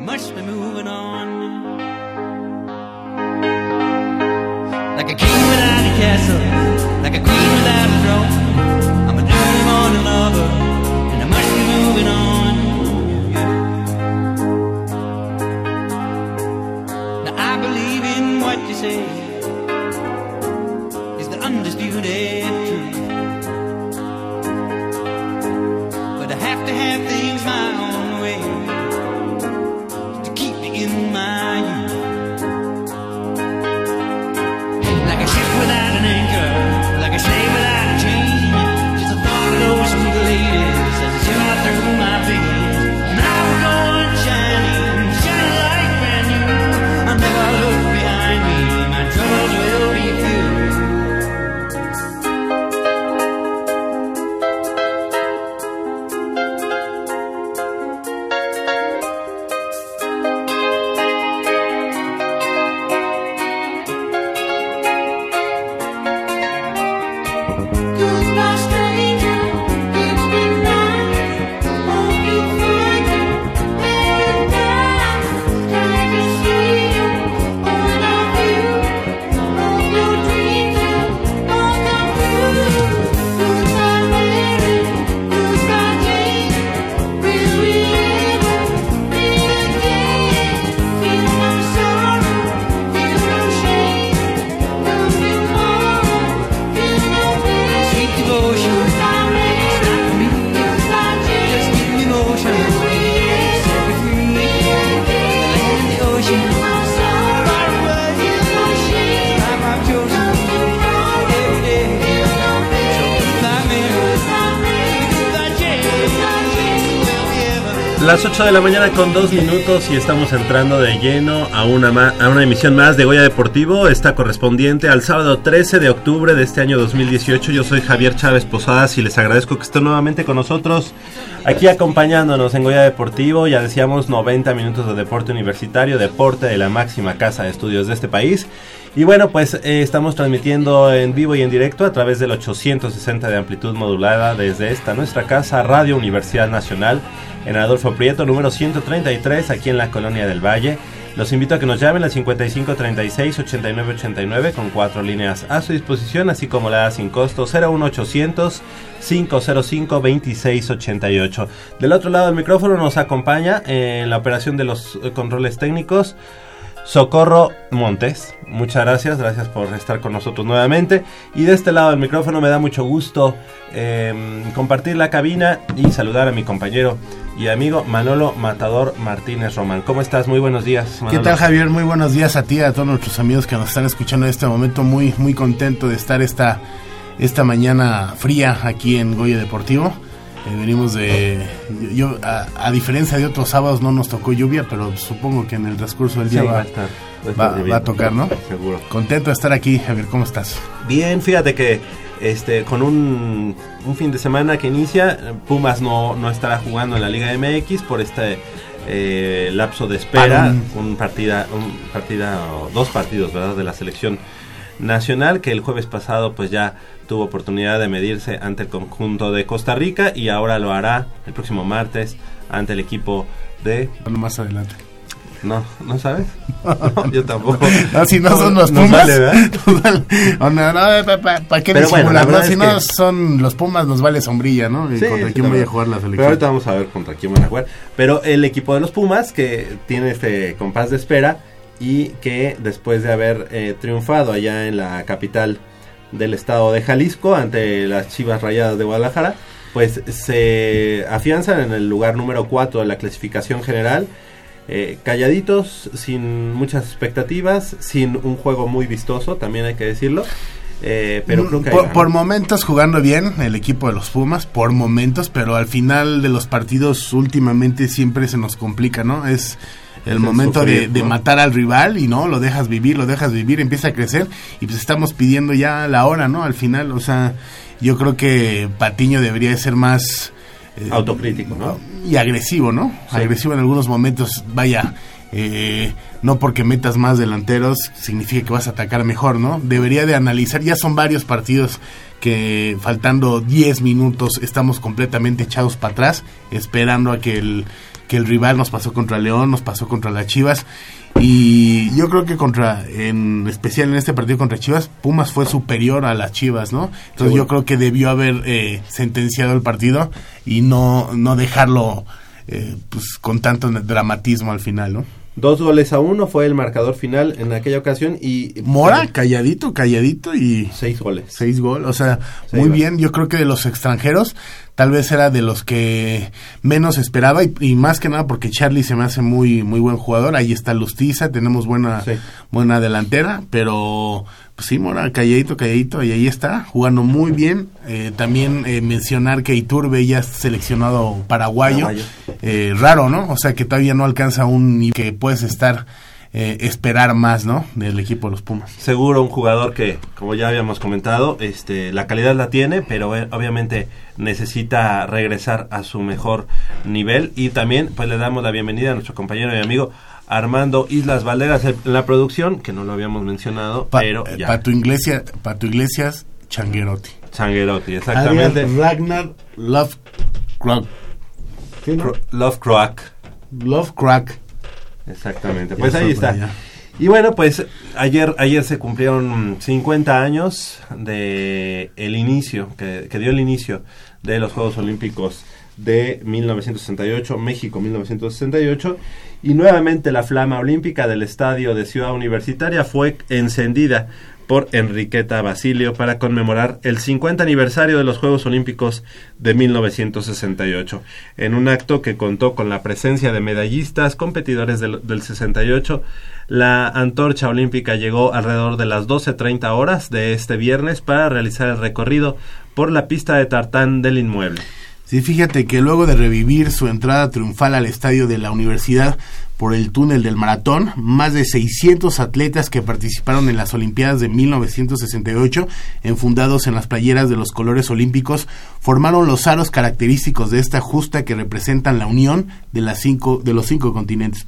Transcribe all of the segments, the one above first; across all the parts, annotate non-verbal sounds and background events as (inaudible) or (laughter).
I must be moving on. Like a king without a castle, like a queen without a throne. Las 8 de la mañana con 2 minutos y estamos entrando de lleno a una, ma- a una emisión más de Goya Deportivo, esta correspondiente al sábado 13 de octubre de este año 2018. Yo soy Javier Chávez Posadas y les agradezco que estén nuevamente con nosotros aquí acompañándonos en Goya Deportivo. Ya decíamos 90 minutos de deporte universitario, deporte de la máxima casa de estudios de este país. Y bueno, pues eh, estamos transmitiendo en vivo y en directo a través del 860 de amplitud modulada desde esta nuestra casa, Radio Universidad Nacional, en Adolfo Prieto, número 133, aquí en la Colonia del Valle. Los invito a que nos llamen al 5536-8989 con cuatro líneas a su disposición, así como la sin costo 01800 505 2688. Del otro lado del micrófono nos acompaña eh, en la operación de los eh, controles técnicos Socorro Montes. Muchas gracias, gracias por estar con nosotros nuevamente. Y de este lado del micrófono me da mucho gusto eh, compartir la cabina y saludar a mi compañero y amigo Manolo Matador Martínez Román. ¿Cómo estás? Muy buenos días. ¿Qué tal Javier? Muy buenos días a ti, y a todos nuestros amigos que nos están escuchando en este momento. Muy, muy contento de estar esta, esta mañana fría aquí en Goya Deportivo. Eh, venimos de... Yo, a, a diferencia de otros sábados no nos tocó lluvia, pero supongo que en el transcurso del Sí, día va va, a estar. va- estar va lloviendo. a tocar, ¿no? Seguro. Contento de estar aquí, Javier. ¿Cómo estás? Bien, fíjate que este con un, un fin de semana que inicia, Pumas no, no estará jugando en la Liga MX por este eh, lapso de espera, Parón. un partida, un partida, o dos partidos, ¿verdad? De la selección nacional que el jueves pasado pues ya tuvo oportunidad de medirse ante el conjunto de Costa Rica y ahora lo hará el próximo martes ante el equipo de Bueno, más adelante. no no sabes No, (laughs) yo tampoco No, si no son los Pumas. vale, ¿verdad? (laughs) no, no, no, ¿para qué Pero bueno, la verdad Si es no son los Pumas, nos vale sombrilla, ¿no? ¿Y Sí, ¿Contra sí, quién voy a jugar la Pero selección? ahorita vamos a ver contra quién van a jugar. Pero el equipo de los Pumas, que tiene este compás de espera y que después de haber eh, triunfado allá en la capital del estado de Jalisco ante las Chivas Rayadas de Guadalajara, pues se afianzan en el lugar número 4 de la clasificación general. eh, calladitos, sin muchas expectativas, sin un juego muy vistoso, también hay que decirlo. eh, pero creo que ahí por, por momentos jugando bien el equipo de los Pumas, por momentos, pero al final de los partidos últimamente siempre se nos complica, ¿no? Es el Es momento de, sufrir, de ¿no? matar al rival y no, lo dejas vivir, lo dejas vivir, empieza a crecer y pues estamos pidiendo ya la hora, ¿no? Al final, o sea, yo creo que Patiño debería de ser más... eh, Autocrítico, ¿no? y agresivo, ¿no? Sí. Agresivo en algunos momentos, vaya, eh, no porque metas más delanteros significa que vas a atacar mejor, ¿no? Debería de analizar, ya son varios partidos que faltando 10 minutos estamos completamente echados para atrás, esperando a que el que el rival nos pasó contra León, nos pasó contra las Chivas y yo creo que contra, en especial en este partido contra Chivas, Pumas fue superior a las Chivas, ¿no? Entonces yo creo que debió haber eh, sentenciado el partido y no, no dejarlo eh, pues con tanto dramatismo al final, ¿no? Dos goles a uno fue el marcador final en aquella ocasión y... Mora, calladito, calladito y Seis goles. seis goles, o sea, muy bien. Yo creo que de los extranjeros, tal vez era de los que menos esperaba y, y más que nada porque Charlie se me hace muy muy buen jugador. Ahí está Lustiza, tenemos buena Sí. buena delantera, pero pues sí, Mora, calladito, calladito y ahí está, jugando muy bien. Eh, también eh, mencionar que Iturbe ya es seleccionado paraguayo. Eh, raro, ¿no? O sea, que todavía no alcanza un nivel que puedes estar eh, esperar más, ¿no? Del equipo de los Pumas. Seguro un jugador que, como ya habíamos comentado, este, la calidad la tiene, pero eh, obviamente necesita regresar a su mejor nivel. Y también, pues le damos la bienvenida a nuestro compañero y amigo Armando Islas Valderas en la producción, que no lo habíamos mencionado, Pa- pero eh, ya. Pato Iglesias, Pato Iglesias, Changuerotti. Changuerotti, exactamente. Ragnar Love Crack. ¿Sí, no? Cro- Love Croak. Love Crack. Exactamente. Ya Pues ahí está. Y bueno, pues ayer ayer se cumplieron 50 años de el inicio que, que dio el inicio de los Juegos Olímpicos de 1968, México 1968 y nuevamente la flama olímpica del estadio de Ciudad Universitaria fue encendida por Enriqueta Basilio para conmemorar el 50 aniversario de los Juegos Olímpicos de 1968, en un acto que contó con la presencia de medallistas, competidores del, del 68. La antorcha olímpica llegó alrededor de las 12.30 horas de este viernes para realizar el recorrido por la pista de tartán del inmueble. Sí, fíjate que luego de revivir su entrada triunfal al estadio de la universidad por el túnel del maratón, más de 600 atletas que participaron en las Olimpiadas de 1968, enfundados en las playeras de los colores olímpicos, formaron los aros característicos de esta justa que representan la unión de, las cinco, de los cinco continentes.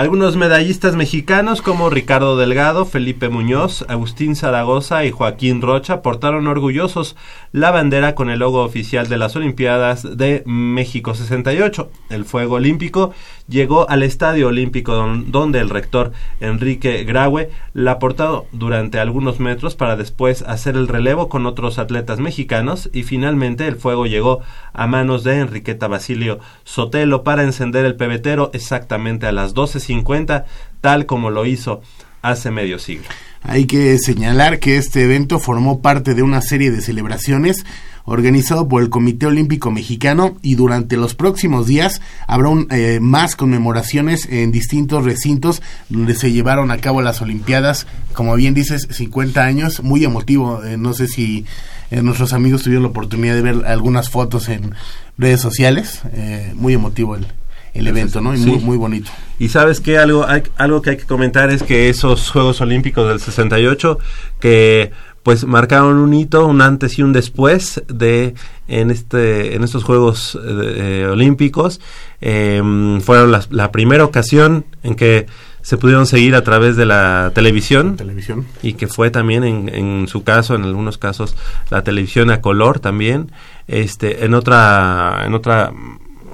Algunos medallistas mexicanos como Ricardo Delgado, Felipe Muñoz, Agustín Zaragoza y Joaquín Rocha portaron orgullosos la bandera con el logo oficial de las Olimpiadas de México 68. El fuego olímpico llegó al Estadio Olímpico don- donde el rector Enrique Graue la portó durante algunos metros para después hacer el relevo con otros atletas mexicanos y finalmente el fuego llegó a manos de Enriqueta Basilio Sotelo para encender el pebetero exactamente a las 12.50 tal como lo hizo hace medio siglo. Hay que señalar que este evento formó parte de una serie de celebraciones organizado por el Comité Olímpico Mexicano y durante los próximos días habrá un, eh, más conmemoraciones en distintos recintos donde se llevaron a cabo las Olimpiadas, como bien dices, 50 años, muy emotivo, eh, no sé si eh, nuestros amigos tuvieron la oportunidad de ver algunas fotos en redes sociales, eh, muy emotivo el, el evento, ¿no? Y muy, Sí. muy bonito. Y sabes que algo, hay- algo que hay que comentar es que esos Juegos Olímpicos del 68 que pues marcaron un hito, un antes y un después de en este en estos Juegos eh, eh, Olímpicos eh, fueron las- la primera ocasión en que se pudieron seguir a través de la televisión Televisión. y que fue también en, en su caso en algunos casos la televisión a color también este en otra en otra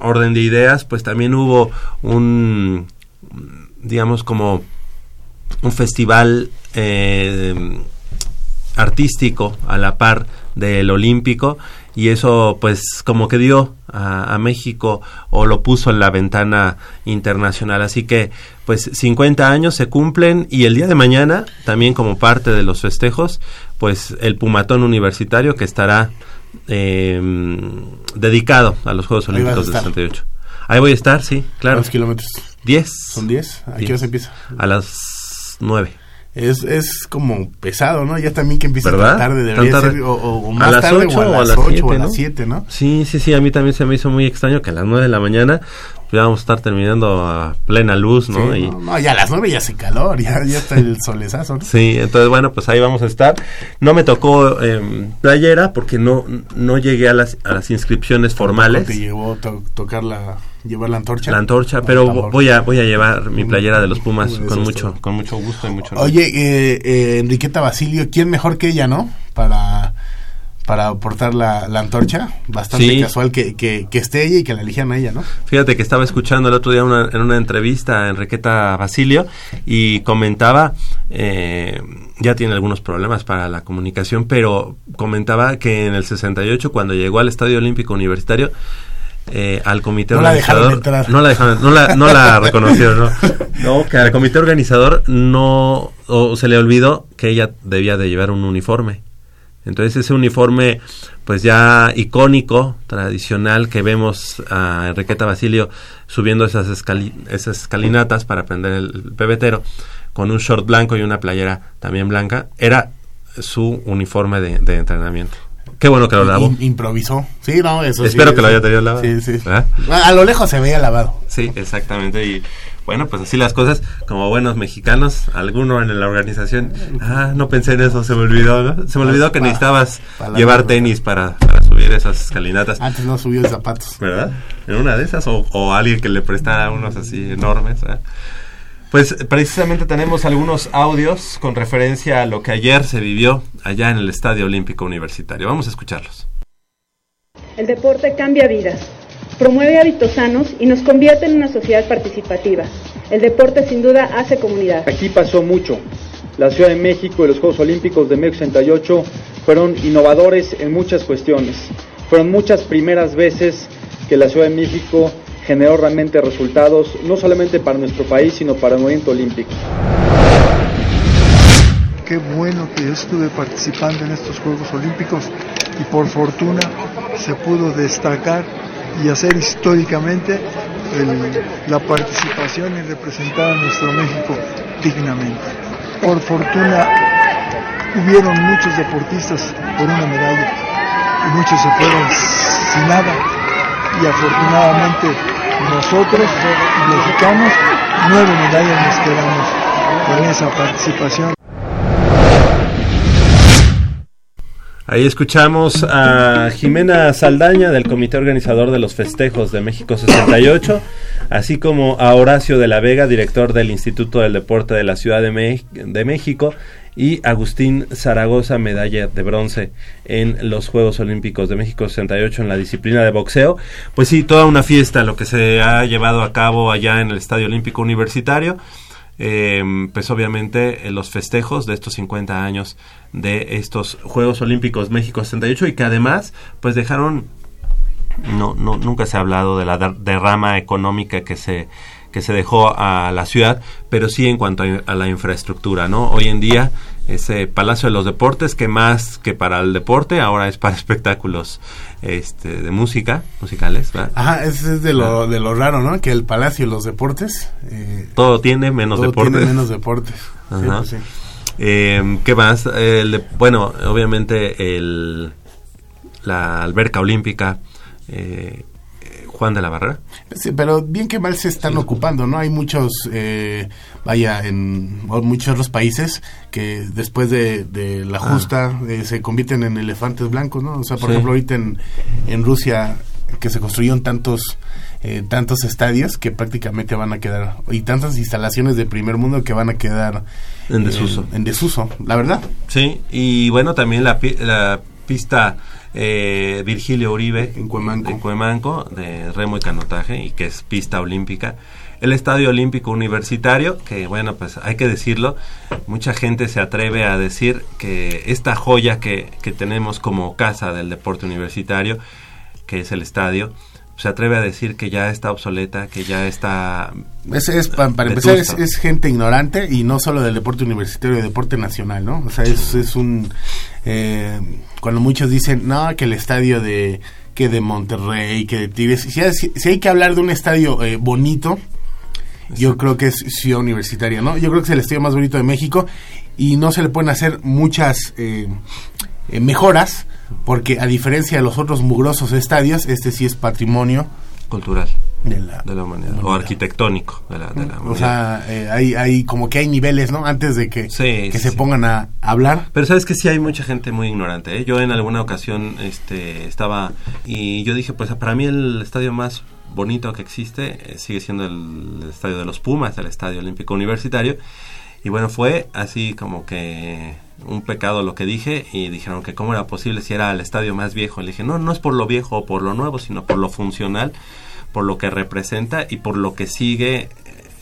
orden de ideas pues también hubo un digamos como un festival eh, artístico a la par del olímpico y eso pues como que dio a, a México o lo puso en la ventana internacional. Así que pues 50 años se cumplen y el día de mañana también como parte de los festejos pues el Pumatón Universitario que estará eh, dedicado a los Juegos Olímpicos del estar. 68 ahí voy a estar sí claro ¿Cuántos kilómetros? 10 ¿Son 10? ¿A qué hora se empieza? a las 9 Es, es como pesado, ¿no? Ya también que empieza ¿Verdad? tarde, debería tarde. ser o, o- o ¿A más las tarde ocho o a las las 8 o a las no? 7, ¿no? Sí, sí, sí, a mí también se me hizo muy extraño que a las 9 de la mañana pues, vamos a estar terminando a plena luz, ¿no? Sí, y, no, no, ya a las 9 ya hace calor, ya, ya está el solezazo, ¿no? Sí, entonces bueno, pues ahí vamos a estar. No me tocó eh, playera porque no, no llegué a las, a las inscripciones formales, Te llevó to- tocar la, llevar la antorcha. la antorcha, pero voy a, voy a llevar mi playera de los (laughs) Pumas con mucho, con mucho gusto y mucho. Oye, eh, eh, Enriqueta Basilio, ¿quién mejor que ella, no? Para, para portar la, la antorcha. Bastante Sí. casual que, que, que esté ella y que la elijan a ella, ¿no? Fíjate que estaba escuchando el otro día una- en una entrevista a Enriqueta Basilio y comentaba, eh, ya tiene algunos problemas para la comunicación, pero comentaba que en el 68 cuando llegó al Estadio Olímpico Universitario, eh, al comité No organizador no la dejaron no la, no la (laughs) reconocieron no no que al comité organizador no o se le olvidó que ella debía de llevar un uniforme entonces ese uniforme pues ya icónico, tradicional, que vemos a Enriqueta Basilio subiendo esas, escali- esas escalinatas para prender el pebetero, con un short blanco y una playera también blanca, era su uniforme de, de entrenamiento. Qué bueno que lo lavó. Im- improvisó. Sí, no, eso sí, Espero que lo haya tenido lavado. Sí, sí. ¿Verdad? A lo lejos se veía lavado. Sí, exactamente. Y bueno, pues así las cosas, como buenos mexicanos, alguno en la organización, ah, no pensé en eso, se me olvidó, ¿no? Se me olvidó que necesitabas llevar tenis para, para subir esas escalinatas. Antes no subió de zapatos. ¿verdad? En una de esas, o, o alguien que le prestara unos así enormes. Pues precisamente tenemos algunos audios con referencia a lo que ayer se vivió allá en el Estadio Olímpico Universitario. Vamos a escucharlos. El deporte cambia vidas, promueve hábitos sanos y nos convierte en una sociedad participativa. El deporte sin duda hace comunidad. Aquí pasó mucho. La Ciudad de México y los Juegos Olímpicos de México 68 fueron innovadores en muchas cuestiones. Fueron muchas primeras veces que la Ciudad de México generó realmente resultados, no solamente para nuestro país, sino para el movimiento olímpico. Qué bueno que estuve participando en estos Juegos Olímpicos y por fortuna se pudo destacar y hacer históricamente el- la participación y representar a nuestro México dignamente. Por fortuna hubieron muchos deportistas por una medalla y muchos se fueron sin nada y afortunadamente nosotros mexicanos nueve medallas nos quedamos con esa participación. Ahí escuchamos a Jimena Saldaña del comité organizador de los festejos de México 68, así como a Horacio de la Vega, director del Instituto del Deporte de la Ciudad de, de México, y Agustín Zaragoza, medalla de bronce en los Juegos Olímpicos de México 68 en la disciplina de boxeo. Pues sí, toda una fiesta lo que se ha llevado a cabo allá en el Estadio Olímpico Universitario eh, pues obviamente eh, los festejos de estos 50 años de estos Juegos Olímpicos México 68 y que además pues dejaron no, no nunca se ha hablado de la der- derrama económica que se que se dejó a la ciudad, pero sí en cuanto a, a la infraestructura, ¿no? Hoy en día ese Palacio de los Deportes que más que para el deporte ahora es para (laughs) espectáculos este de música, musicales, ¿verdad? Ajá, ese es de lo, de lo raro, ¿no? Que el Palacio y los deportes. eh, Todo tiene menos todo deportes. tiene menos deportes. Sí, (laughs) Ajá. pues sí. Eh, ¿Qué más? El de- bueno, obviamente el, la alberca olímpica, eh, Juan de la Barrera. Sí, pero bien que mal se están ocupando, ¿no? Hay muchos, eh, vaya, en muchos otros países que después de, de la Ah. justa eh, se convierten en elefantes blancos, ¿no? O sea, por Sí. ejemplo, ahorita en, en Rusia que se construyeron tantos eh, tantos estadios que prácticamente van a quedar y tantas instalaciones de primer mundo que van a quedar En eh, desuso. en desuso, la verdad. Sí, y bueno, también la, la pista eh, Virgilio Uribe En Cuemanco. de Cuemanco, de remo y canotaje, y que es pista olímpica. El Estadio Olímpico Universitario, que bueno, pues hay que decirlo, mucha gente se atreve a decir que esta joya que, que tenemos como casa del deporte universitario, que es el estadio, se atreve a decir que ya está obsoleta, que ya está... Es, es pa- para empezar, es gente ignorante y no solo del deporte universitario, del deporte nacional, ¿no? O sea, es, es un... eh, cuando muchos dicen, no, que el estadio de que de Monterrey, que de Tigres, si, hay- si hay que hablar de un estadio eh, bonito, yo creo que es Ciudad Universitaria, ¿no? Yo creo que es el estadio más bonito de México y no se le pueden hacer muchas eh, eh, mejoras porque a diferencia de los otros mugrosos estadios, este sí es patrimonio cultural de la, de la humanidad, o arquitectónico de la, de la O sea, eh, hay, hay como que hay niveles, ¿no? Antes de que, Sí, que sí, se sí. pongan a hablar. Pero sabes que sí hay mucha gente muy ignorante. ¿eh? Yo en alguna ocasión este, estaba y yo dije, pues para mí el estadio más bonito que existe eh, sigue siendo el, estadio de los Pumas, el Estadio Olímpico Universitario. Y bueno, fue así como que un pecado lo que dije y dijeron que cómo era posible si era el estadio más viejo. Le dije, no, no es por lo viejo o por lo nuevo, sino por lo funcional, por lo que representa y por lo que sigue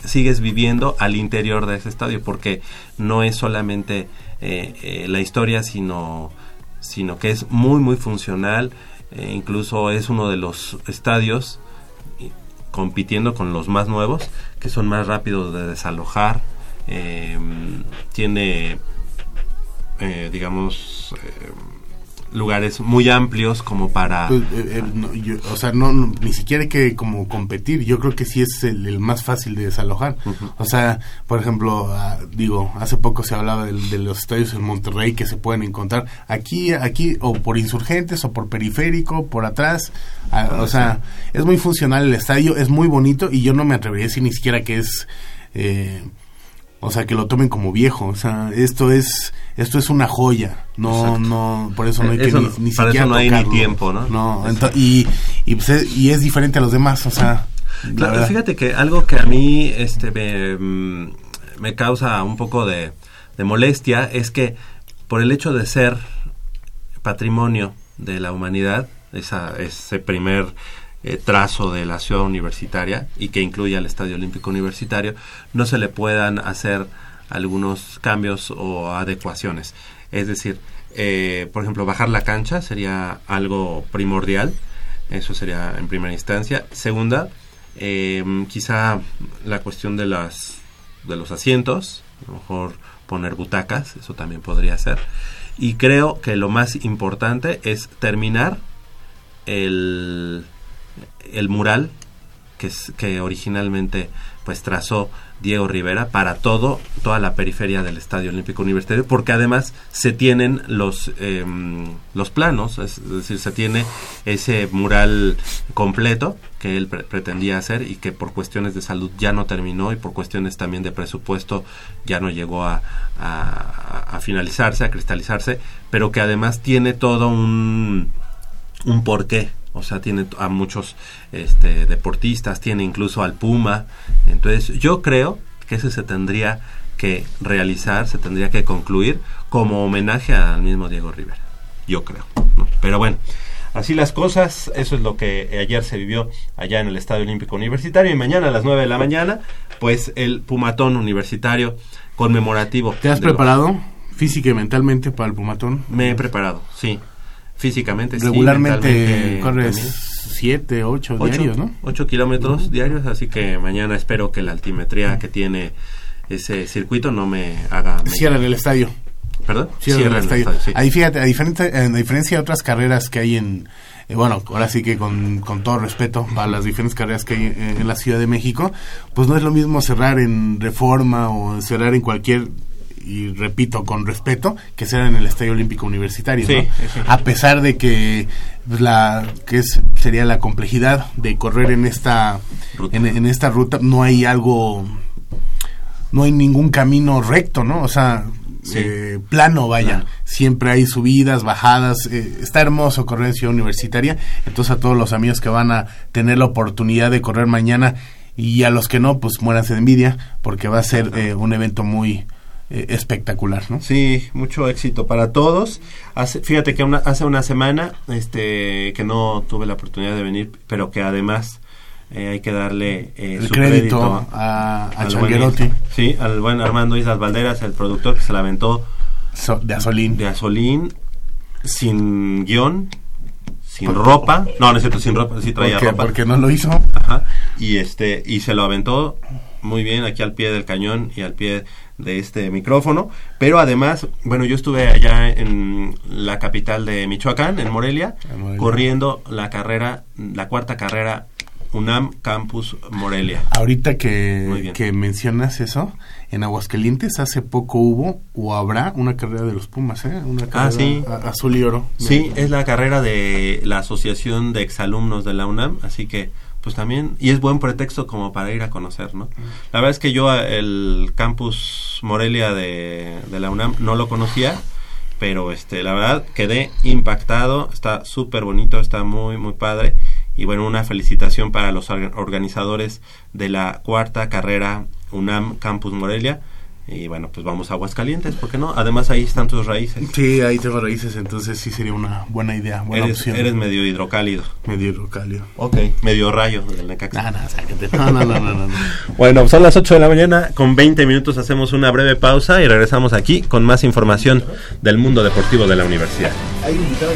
sigues viviendo al interior de ese estadio, porque no es solamente eh, eh, la historia, sino, sino que es muy, muy funcional. eh, incluso es uno de los estadios compitiendo con los más nuevos, que son más rápidos de desalojar. tiene, digamos, lugares muy amplios como para... Pues, eh, eh, no, yo- o sea, no, no, ni siquiera hay que como competir. Yo creo que sí es el, el más fácil de desalojar. O sea, por ejemplo, ah, digo, hace poco se hablaba del- de, los estadios en Monterrey que se pueden encontrar aquí, aquí o por insurgentes o por periférico, por atrás. Ah, o sea, es muy funcional el estadio, es muy bonito y yo no me atrevería a decir ni siquiera que es... eh, o sea, que lo tomen como viejo. O sea, esto es esto es una joya. No, Exacto. no, por eso no hay Eh, eso que ni, ni para siquiera eso no hay ni tocarlo. tiempo, ¿no? Y, y, pues, es, y es diferente a los demás, o sea. la Claro, fíjate que algo que a mí este, me, mm, me causa un poco de, de molestia es que por el hecho de ser patrimonio de la humanidad, esa, ese primer eh, trazo de la ciudad universitaria y que incluye al Estadio Olímpico Universitario, no se le puedan hacer algunos cambios o adecuaciones. Es decir, eh, por ejemplo, bajar la cancha sería algo primordial, eso sería en primera instancia. Segunda, eh, quizá la cuestión de las de los asientos, a lo mejor poner butacas, eso también podría ser. Y creo que lo más importante es terminar el, el mural que, es- que originalmente pues trazó Diego Rivera para todo toda la periferia del Estadio Olímpico Universitario porque además se tienen los em, los planos es decir se tiene ese mural completo que él pre- pretendía hacer y que por cuestiones de salud ya no terminó y por cuestiones también de presupuesto ya no llegó a, a- a finalizarse a cristalizarse pero que además tiene todo un un porqué. O sea, tiene a muchos este, deportistas, tiene incluso al Puma. Entonces, yo creo que ese se tendría que realizar, se tendría que concluir como homenaje al mismo Diego Rivera. Yo creo. ¿no? Pero bueno, así las cosas. Eso es lo que ayer se vivió allá en el Estadio Olímpico Universitario. Y mañana a las 9 de la mañana, pues el Pumatón Universitario conmemorativo. ¿Te has preparado física y mentalmente para el Pumatón? Me he preparado, sí. Físicamente, sí, Regularmente mentalmente corres también. 7, 8 Ocho- diarios, ¿no? ocho kilómetros diarios, así que mañana espero que la altimetría que tiene ese circuito no me haga... Cierran el estadio. ¿Perdón? Cierran Cierran el estadio. sí. Ahí fíjate, a diferencia, a diferencia de otras carreras que hay en, eh, bueno, ahora sí que con, con todo respeto a las diferentes carreras que hay en, en la Ciudad de México, pues no es lo mismo cerrar en Reforma o cerrar en cualquier y repito con respeto que cerrar en el Estadio Olímpico Universitario, Sí, ¿no? sí. a pesar de que pues, la que es sería la complejidad de correr en esta Ruta. en, en esta ruta no hay algo no hay ningún camino recto, ¿no? O sea, Sí. eh, plano, vaya. Siempre hay subidas, bajadas. eh, está hermoso correr en Ciudad Universitaria. Entonces a todos los amigos que van a tener la oportunidad de correr mañana y a los que no, pues muéranse de envidia porque va a ser eh, un evento muy eh, espectacular, ¿no? Sí, mucho éxito para todos. Hace- fíjate que una- hace una semana este, que no tuve la oportunidad de venir, pero que además eh, hay que darle eh, El su crédito a, a Changuerotti sí, al buen Armando Islas Valderas, el productor que se la aventó so- de Azolín. de Asolín, sin guion, sin Por- ropa. No, no es cierto, sin ropa, sí traía porque, ropa. porque no lo hizo. Ajá. Y este y se lo aventó muy bien aquí al pie del cañón y al pie de este micrófono, pero además, bueno, yo estuve allá en la capital de Michoacán, en Morelia, En Morelia. corriendo la carrera, la cuarta carrera UNAM Campus Morelia. Ahorita que, que mencionas eso, en Aguascalientes hace poco hubo o habrá una carrera de los Pumas, ¿eh? Una carrera Ah, sí. a- azul y oro. Sí, es la carrera de la Asociación de Exalumnos de la UNAM, así que pues también, y es buen pretexto como para ir a conocer, ¿no? La verdad es que yo el campus Morelia de, de la UNAM no lo conocía, pero este la verdad quedé impactado, está súper bonito, está muy, muy padre. Y bueno, una felicitación para los orga- organizadores de la cuarta carrera UNAM Campus Morelia, Y bueno, pues vamos a Aguascalientes, ¿por qué no? Además ahí están tus raíces. Sí, ahí tengo raíces, entonces sí sería una buena idea, buena Eres, opción. eres medio hidrocálido. medio hidrocálido. Ok. Medio rayo del Necaxa. No, no. No, no, no, no, no, no. (laughs) Bueno, son las 8 de la mañana, con 20 minutos hacemos una breve pausa y regresamos aquí con más información del mundo deportivo de la universidad. ¿Hay invitados,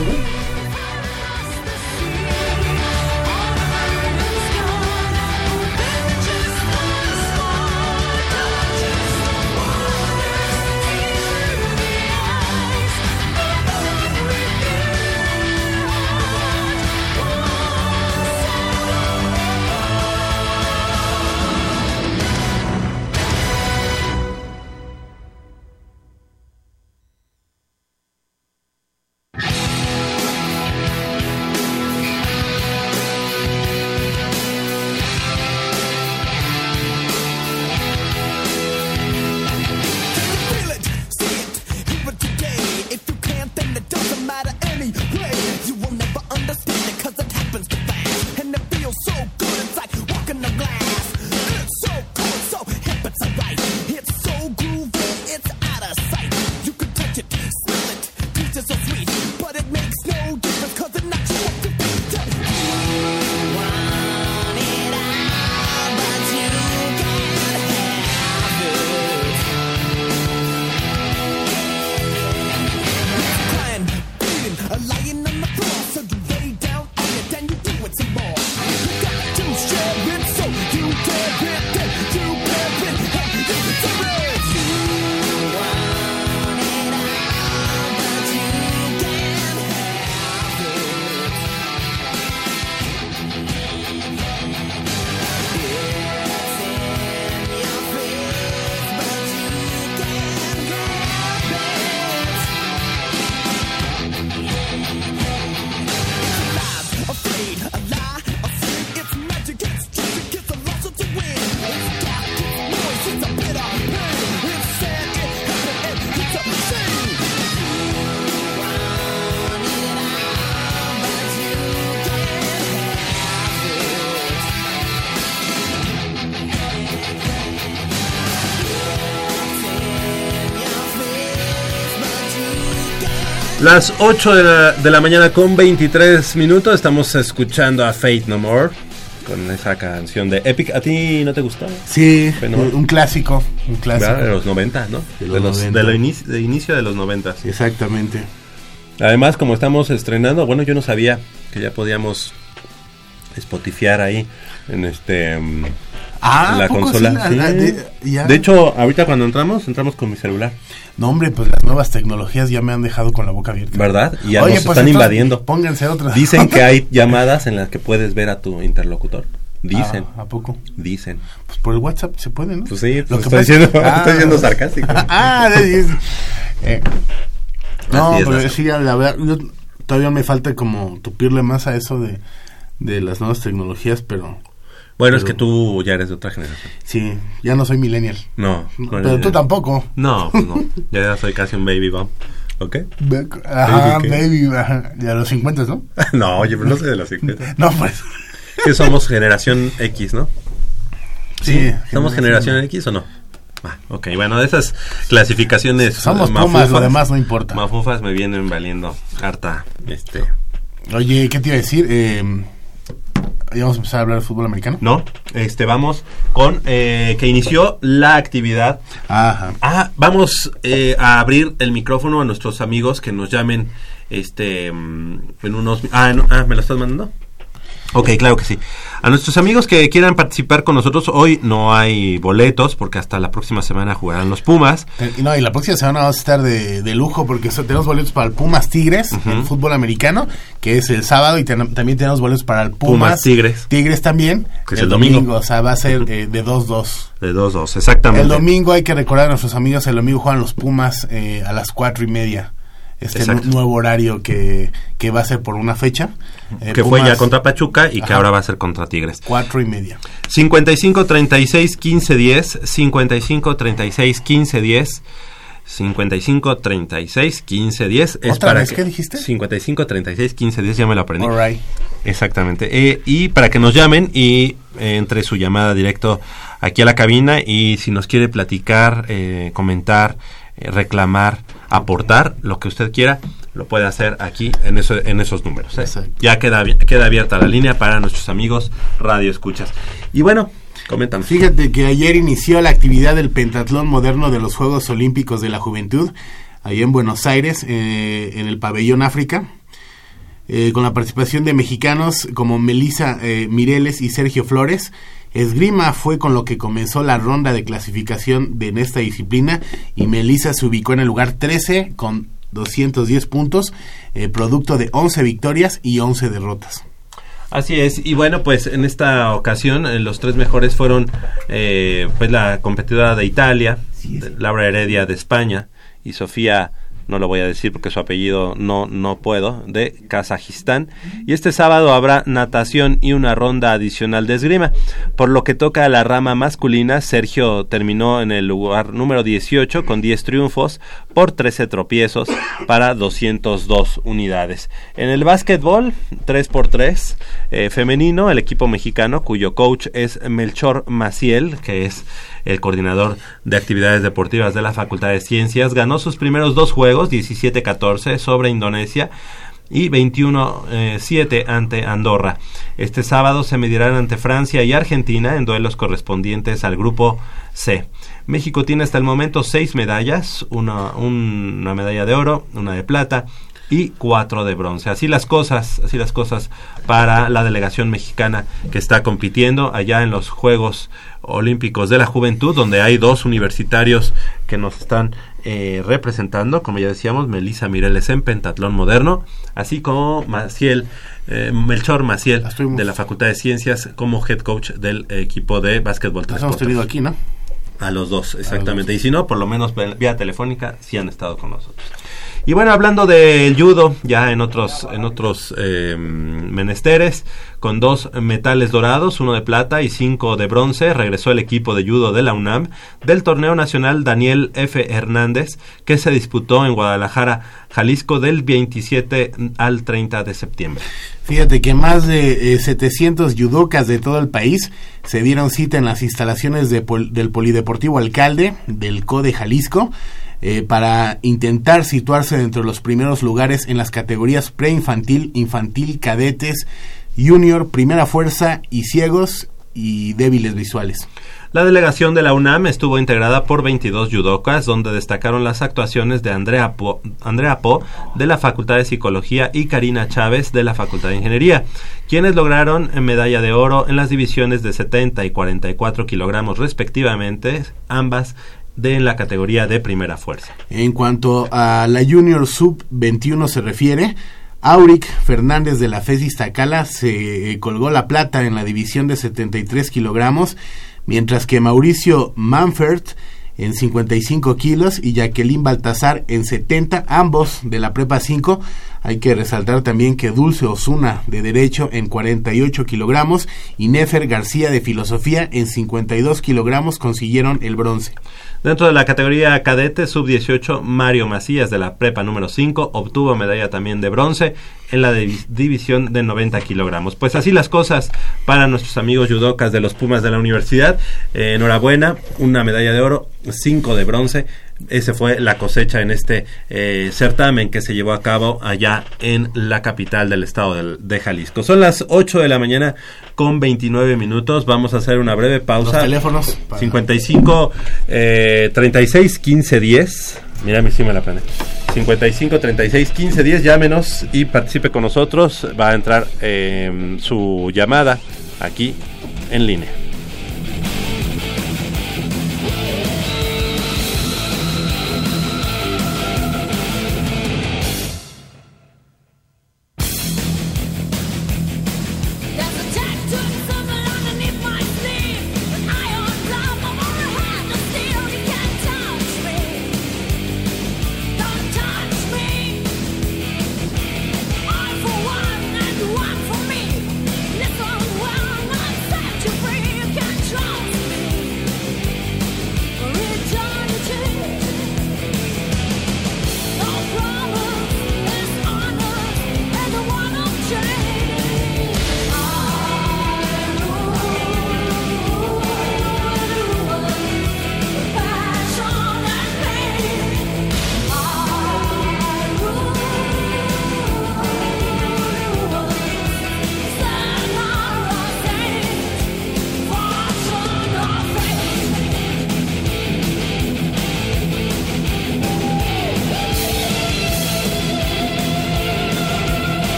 Las 8 de la, de la mañana con 23 minutos estamos escuchando a Fate No More con esa canción de Epic. ¿A ti no te gustó? Sí, un clásico, un clásico. ¿Verdad? De los 90, ¿no? De De los los, 90. de lo inici- de inicio de los 90. Exactamente. Además, como estamos estrenando, bueno, yo no sabía que ya podíamos spotifiar ahí en este mm, Ah, la ¿a poco consola. sí? Sí. de, hecho, ahorita cuando entramos, entramos con mi celular, No, hombre, pues las nuevas tecnologías ya me han dejado con la boca abierta. ¿verdad? Y ya Oye, nos pues están invadiendo. Pónganse otras. Dicen que hay (laughs) llamadas en las que puedes ver a tu interlocutor. Dicen, Ah, ¿A poco? dicen. Pues por el WhatsApp se puede, ¿no? Pues sí, Lo pues que estoy siendo, (laughs) Ah. estoy siendo sarcástico. (laughs) ah, sí, sí. Eh, no, es, pero sí, la verdad, yo todavía me falta como tupirle más a eso de, de las nuevas tecnologías, pero Bueno, es que tú ya eres de otra generación. sí, ya no soy millennial. No, no pero tú tampoco. No, pues no. Ya soy casi un baby bomb. ¿Ok? Ajá, baby, ajá, de los 50, ¿no? (laughs) no, oye, pero no soy de los 50. (laughs) No, pues. que somos generación X, ¿no? Sí, ¿Somos generación X o no? Ah, ok, bueno, de esas clasificaciones Somos eh, pumas, lo demás no importa. Mafufas me vienen valiendo harta, este... Oye, ¿qué te iba a decir? Eh, ¿Ya vamos a empezar a hablar de fútbol americano? No, este, vamos con eh, que inició la actividad Ajá. Ah, vamos eh, a abrir el micrófono a nuestros amigos que nos llamen este mm, en unos ah, no, ah, me lo estás mandando. Ok, claro que sí. A nuestros amigos que quieran participar con nosotros, hoy no hay boletos porque hasta la próxima semana jugarán los Pumas. Eh, No, y la próxima semana vamos a estar de, de lujo porque tenemos boletos para el Pumas Tigres, el fútbol americano, que es el sábado, y ten- también tenemos boletos para el Pumas, Pumas Tigres. Tigres también, Que es el domingo. O sea, va a ser eh, de 2-2. De 2-2, exactamente. El domingo hay que recordar a nuestros amigos, el domingo juegan los Pumas eh, a las cuatro y media. Este Exacto. nu- nuevo horario que, que va a ser por una fecha. Eh, que fue ya Pumas, contra Pachuca y que Ajá. ahora va a ser contra Tigres. Cuatro y media. 55 36 15 10 55 36 15 10 55 36 15 10 es ¿Otra para vez? que- ¿Qué dijiste? 55 36 15 10 ya me lo aprendí. All right. Exactamente. Eh, y para que nos llamen y eh, entre su llamada directo aquí a la cabina y si nos quiere platicar, eh, comentar, eh, reclamar, aportar, lo que usted quiera, lo puede hacer aquí en, eso, en esos números. ¿eh? Ya queda, queda abierta la línea para nuestros amigos Radio Escuchas. Y bueno, comentan. Fíjate que ayer inició la actividad del pentatlón moderno de los Juegos Olímpicos de la Juventud, allá en Buenos Aires, eh, en el pabellón África, eh, con la participación de mexicanos como Melissa eh, Mireles y Sergio Flores. Esgrima fue con lo que comenzó la ronda de clasificación de en esta disciplina y Melissa se ubicó en el lugar 13 con 210 puntos, eh, producto de 11 victorias y 11 derrotas. Así es, y bueno, pues en esta ocasión eh, los tres mejores fueron eh, pues la competidora de Italia, Laura Heredia de España y Sofía, no lo voy a decir porque su apellido no, no puedo, de Kazajistán. Y este sábado habrá natación y una ronda adicional de esgrima. Por lo que toca a la rama masculina, Sergio terminó en el lugar número 18 con 10 triunfos por 13 tropiezos para 202 unidades. En el básquetbol, 3x3 eh, femenino, el equipo mexicano, cuyo coach es Melchor Maciel, que es el coordinador de actividades deportivas de la Facultad de Ciencias, ganó sus primeros dos juegos, 17-14 sobre Indonesia y 21-7 ante Andorra. Este sábado se medirán ante Francia y Argentina en duelos correspondientes al grupo C. México tiene hasta el momento seis medallas, una, una medalla de oro, una de plata y cuatro de bronce. Así las cosas, así las cosas para la delegación mexicana que está compitiendo allá en los Juegos Olímpicos de la Juventud, donde hay dos universitarios que nos están eh, representando, como ya decíamos, Melissa Mireles en pentatlón moderno, así como Maciel, eh, Melchor Maciel de la Facultad de Ciencias como head coach del equipo de básquetbol. Tres hemos tenido aquí, ¿no? A los dos, exactamente. Y si no, por lo menos vía telefónica, sí han estado con nosotros. Y bueno, hablando del judo, ya en otros, en otros eh, menesteres, con dos metales dorados, uno de plata y cinco de bronce, regresó el equipo de judo de la UNAM del torneo nacional Daniel F. Hernández, que se disputó en Guadalajara, Jalisco, del 27 al 30 de septiembre. Fíjate que más de eh, 700 judocas de todo el país se dieron cita en las instalaciones de pol- del Polideportivo Alcalde del CODE Jalisco eh, para intentar situarse dentro de los primeros lugares en las categorías preinfantil, infantil, cadetes, junior, primera fuerza y ciegos y débiles visuales. La delegación de la UNAM estuvo integrada por 22 judocas, donde destacaron las actuaciones de Andrea Po, Andrea Po de la Facultad de Psicología y Karina Chávez de la Facultad de Ingeniería, quienes lograron medalla de oro en las divisiones de 70 y 44 kilogramos respectivamente, ambas de la categoría de primera fuerza. En cuanto a la Junior Sub 21 se refiere, Auric Fernández de la FES Iztacala se eh, colgó la plata en la división de 73 kilogramos, mientras que Mauricio Manfert en 55 kilos y Jacqueline Baltasar en 70, ambos de la Prepa 5. Hay que resaltar también que Dulce Osuna de Derecho en 48 kilogramos y Nefer García de Filosofía en 52 kilogramos consiguieron el bronce. Dentro de la categoría cadete sub-18, Mario Macías de la prepa número 5 obtuvo medalla también de bronce en la divi- división de 90 kilogramos. Pues así las cosas para nuestros amigos judocas de los Pumas de la universidad. Eh, enhorabuena, una medalla de oro, cinco de bronce. Ese fue la cosecha en este eh, certamen que se llevó a cabo allá en la capital del estado del- de Jalisco. Son las 8 de la mañana con 29 minutos. Vamos a hacer una breve pausa. Los teléfonos para- 55 eh, 36 15 10. Mira, me sí me la aprendí. 55 36 15 10. Llámenos y participe con nosotros. Va a entrar eh, su llamada aquí en línea.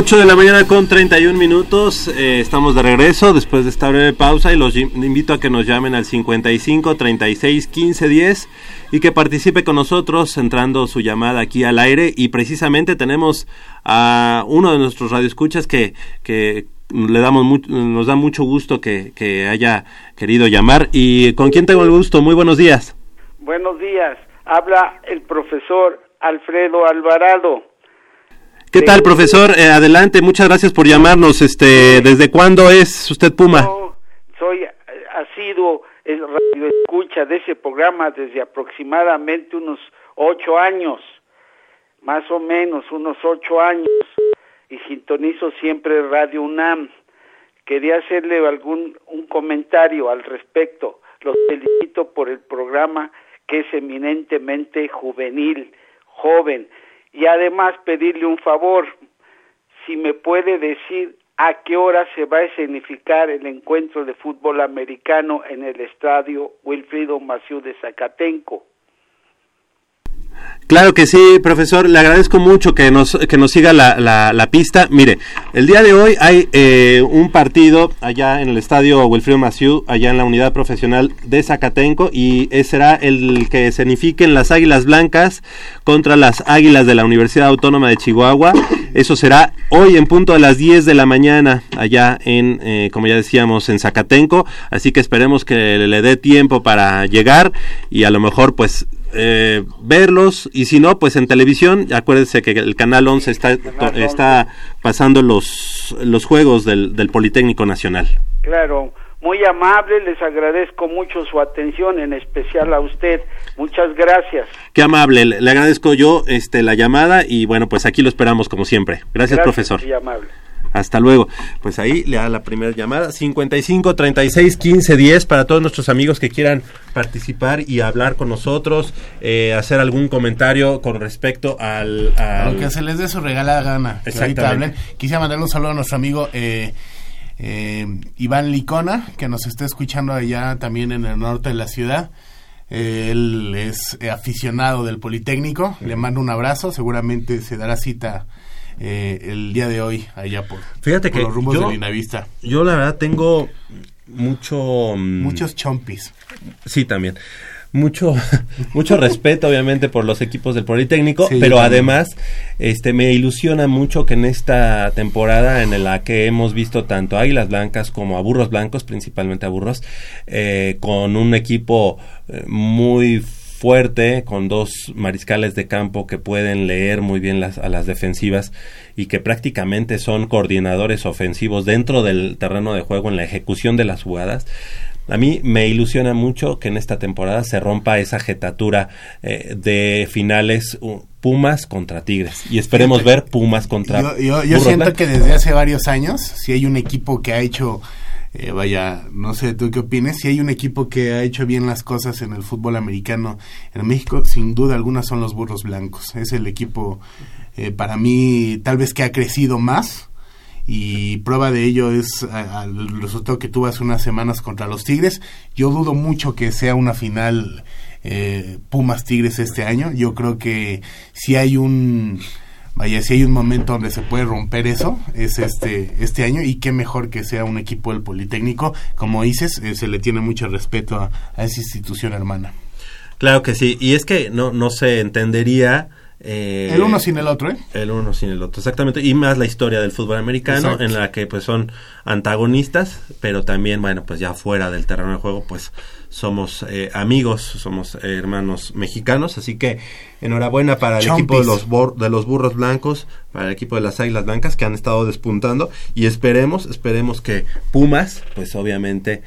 8 de la mañana con 31 minutos, eh, estamos de regreso después de esta breve pausa y los in- invito a que nos llamen al 55 36 15 10 y que participe con nosotros entrando su llamada aquí al aire y precisamente tenemos a uno de nuestros radioescuchas que, que le damos nos da mucho gusto que, que haya querido llamar y con quién tengo el gusto, muy buenos días. Buenos días. Habla el profesor Alfredo Alvarado. ¿Qué tal, profesor? Eh, adelante, muchas gracias por llamarnos. Este, ¿Desde cuándo es usted Puma? Yo soy eh, asiduo el radio escucha de ese programa desde aproximadamente unos ocho años, más o menos unos ocho años, y sintonizo siempre Radio UNAM. Quería hacerle algún un comentario al respecto. Los felicito por el programa que es eminentemente juvenil, joven, y además pedirle un favor, si me puede decir a qué hora se va a escenificar el encuentro de fútbol americano en el estadio Wilfrido Maciú de Zacatenco. Claro que sí, profesor. Le agradezco mucho que nos, que nos siga la, la, la pista. Mire, el día de hoy hay eh, un partido allá en el estadio Wilfrido Maciú, allá en la unidad profesional de Zacatenco, y ese será el que escenifiquen las Águilas Blancas contra las Águilas de la Universidad Autónoma de Chihuahua. Eso será hoy en punto de las 10 de la mañana, allá en, eh, como ya decíamos, en Zacatenco. Así que esperemos que le dé tiempo para llegar y a lo mejor, pues, eh, verlos y si no pues en televisión acuérdense que el canal 11 está está pasando los los juegos del, del Politécnico Nacional Claro, muy amable, les agradezco mucho su atención, en especial a usted. Muchas gracias. qué amable le, le agradezco yo este la llamada y bueno pues aquí lo esperamos como siempre gracias, profesor Muy amable. Hasta luego pues ahí le da la primera llamada 55 36 15 10 para todos nuestros amigos que quieran participar y hablar con nosotros eh, hacer algún comentario con respecto al, al- Lo que se les dé su regalada gana. Exactamente. Quisiera mandarle un saludo a nuestro amigo eh, eh, Iván Licona, que nos está escuchando allá también en el norte de la ciudad. Eh, él es aficionado del Politécnico. Le mando un abrazo. Seguramente se dará cita eh, el día de hoy allá por, Fíjate por que los rumbos yo- de Linavista. yo la verdad tengo mucho mm, Muchos chompis. Sí, también. Mucho, (laughs) mucho respeto, obviamente, por los equipos del Politécnico, Sí, pero además, este, me ilusiona mucho que en esta temporada en la que hemos visto tanto a Águilas Blancas como a Burros Blancos, principalmente a Burros, eh, con un equipo eh, muy fuerte, con dos mariscales de campo que pueden leer muy bien las, a las defensivas y que prácticamente son coordinadores ofensivos dentro del terreno de juego en la ejecución de las jugadas. A mí me ilusiona mucho que en esta temporada se rompa esa jetatura eh, de finales uh, Pumas contra Tigres y esperemos ver Pumas contra Yo, yo, yo siento que desde hace varios años, si hay un equipo que ha hecho, eh, vaya, no sé tú qué opines, si hay un equipo que ha hecho bien las cosas en el fútbol americano en México, sin duda alguna son los Burros Blancos. Es el equipo, eh, para mí, tal vez que ha crecido más. Y prueba de ello es al resultado que tuvo hace unas semanas contra los Tigres. Yo dudo mucho que sea una final eh, Pumas Tigres este año. Yo creo que si hay un vaya si hay un momento donde se puede romper eso es este este año y qué mejor que sea un equipo del Politécnico como dices eh, se le tiene mucho respeto a, a esa institución hermana. Claro que sí, y es que no, no se entendería... eh, el uno sin el otro, ¿eh? El uno sin el otro, exactamente. Y más la historia del fútbol americano, Exacto. en la que pues son antagonistas, pero también, bueno, pues ya fuera del terreno de juego, pues somos eh, amigos, somos eh, hermanos mexicanos. Así que enhorabuena para el Chompis. equipo de los, bor- de los burros blancos, para el equipo de las águilas blancas que han estado despuntando. Y esperemos, esperemos que Pumas, pues obviamente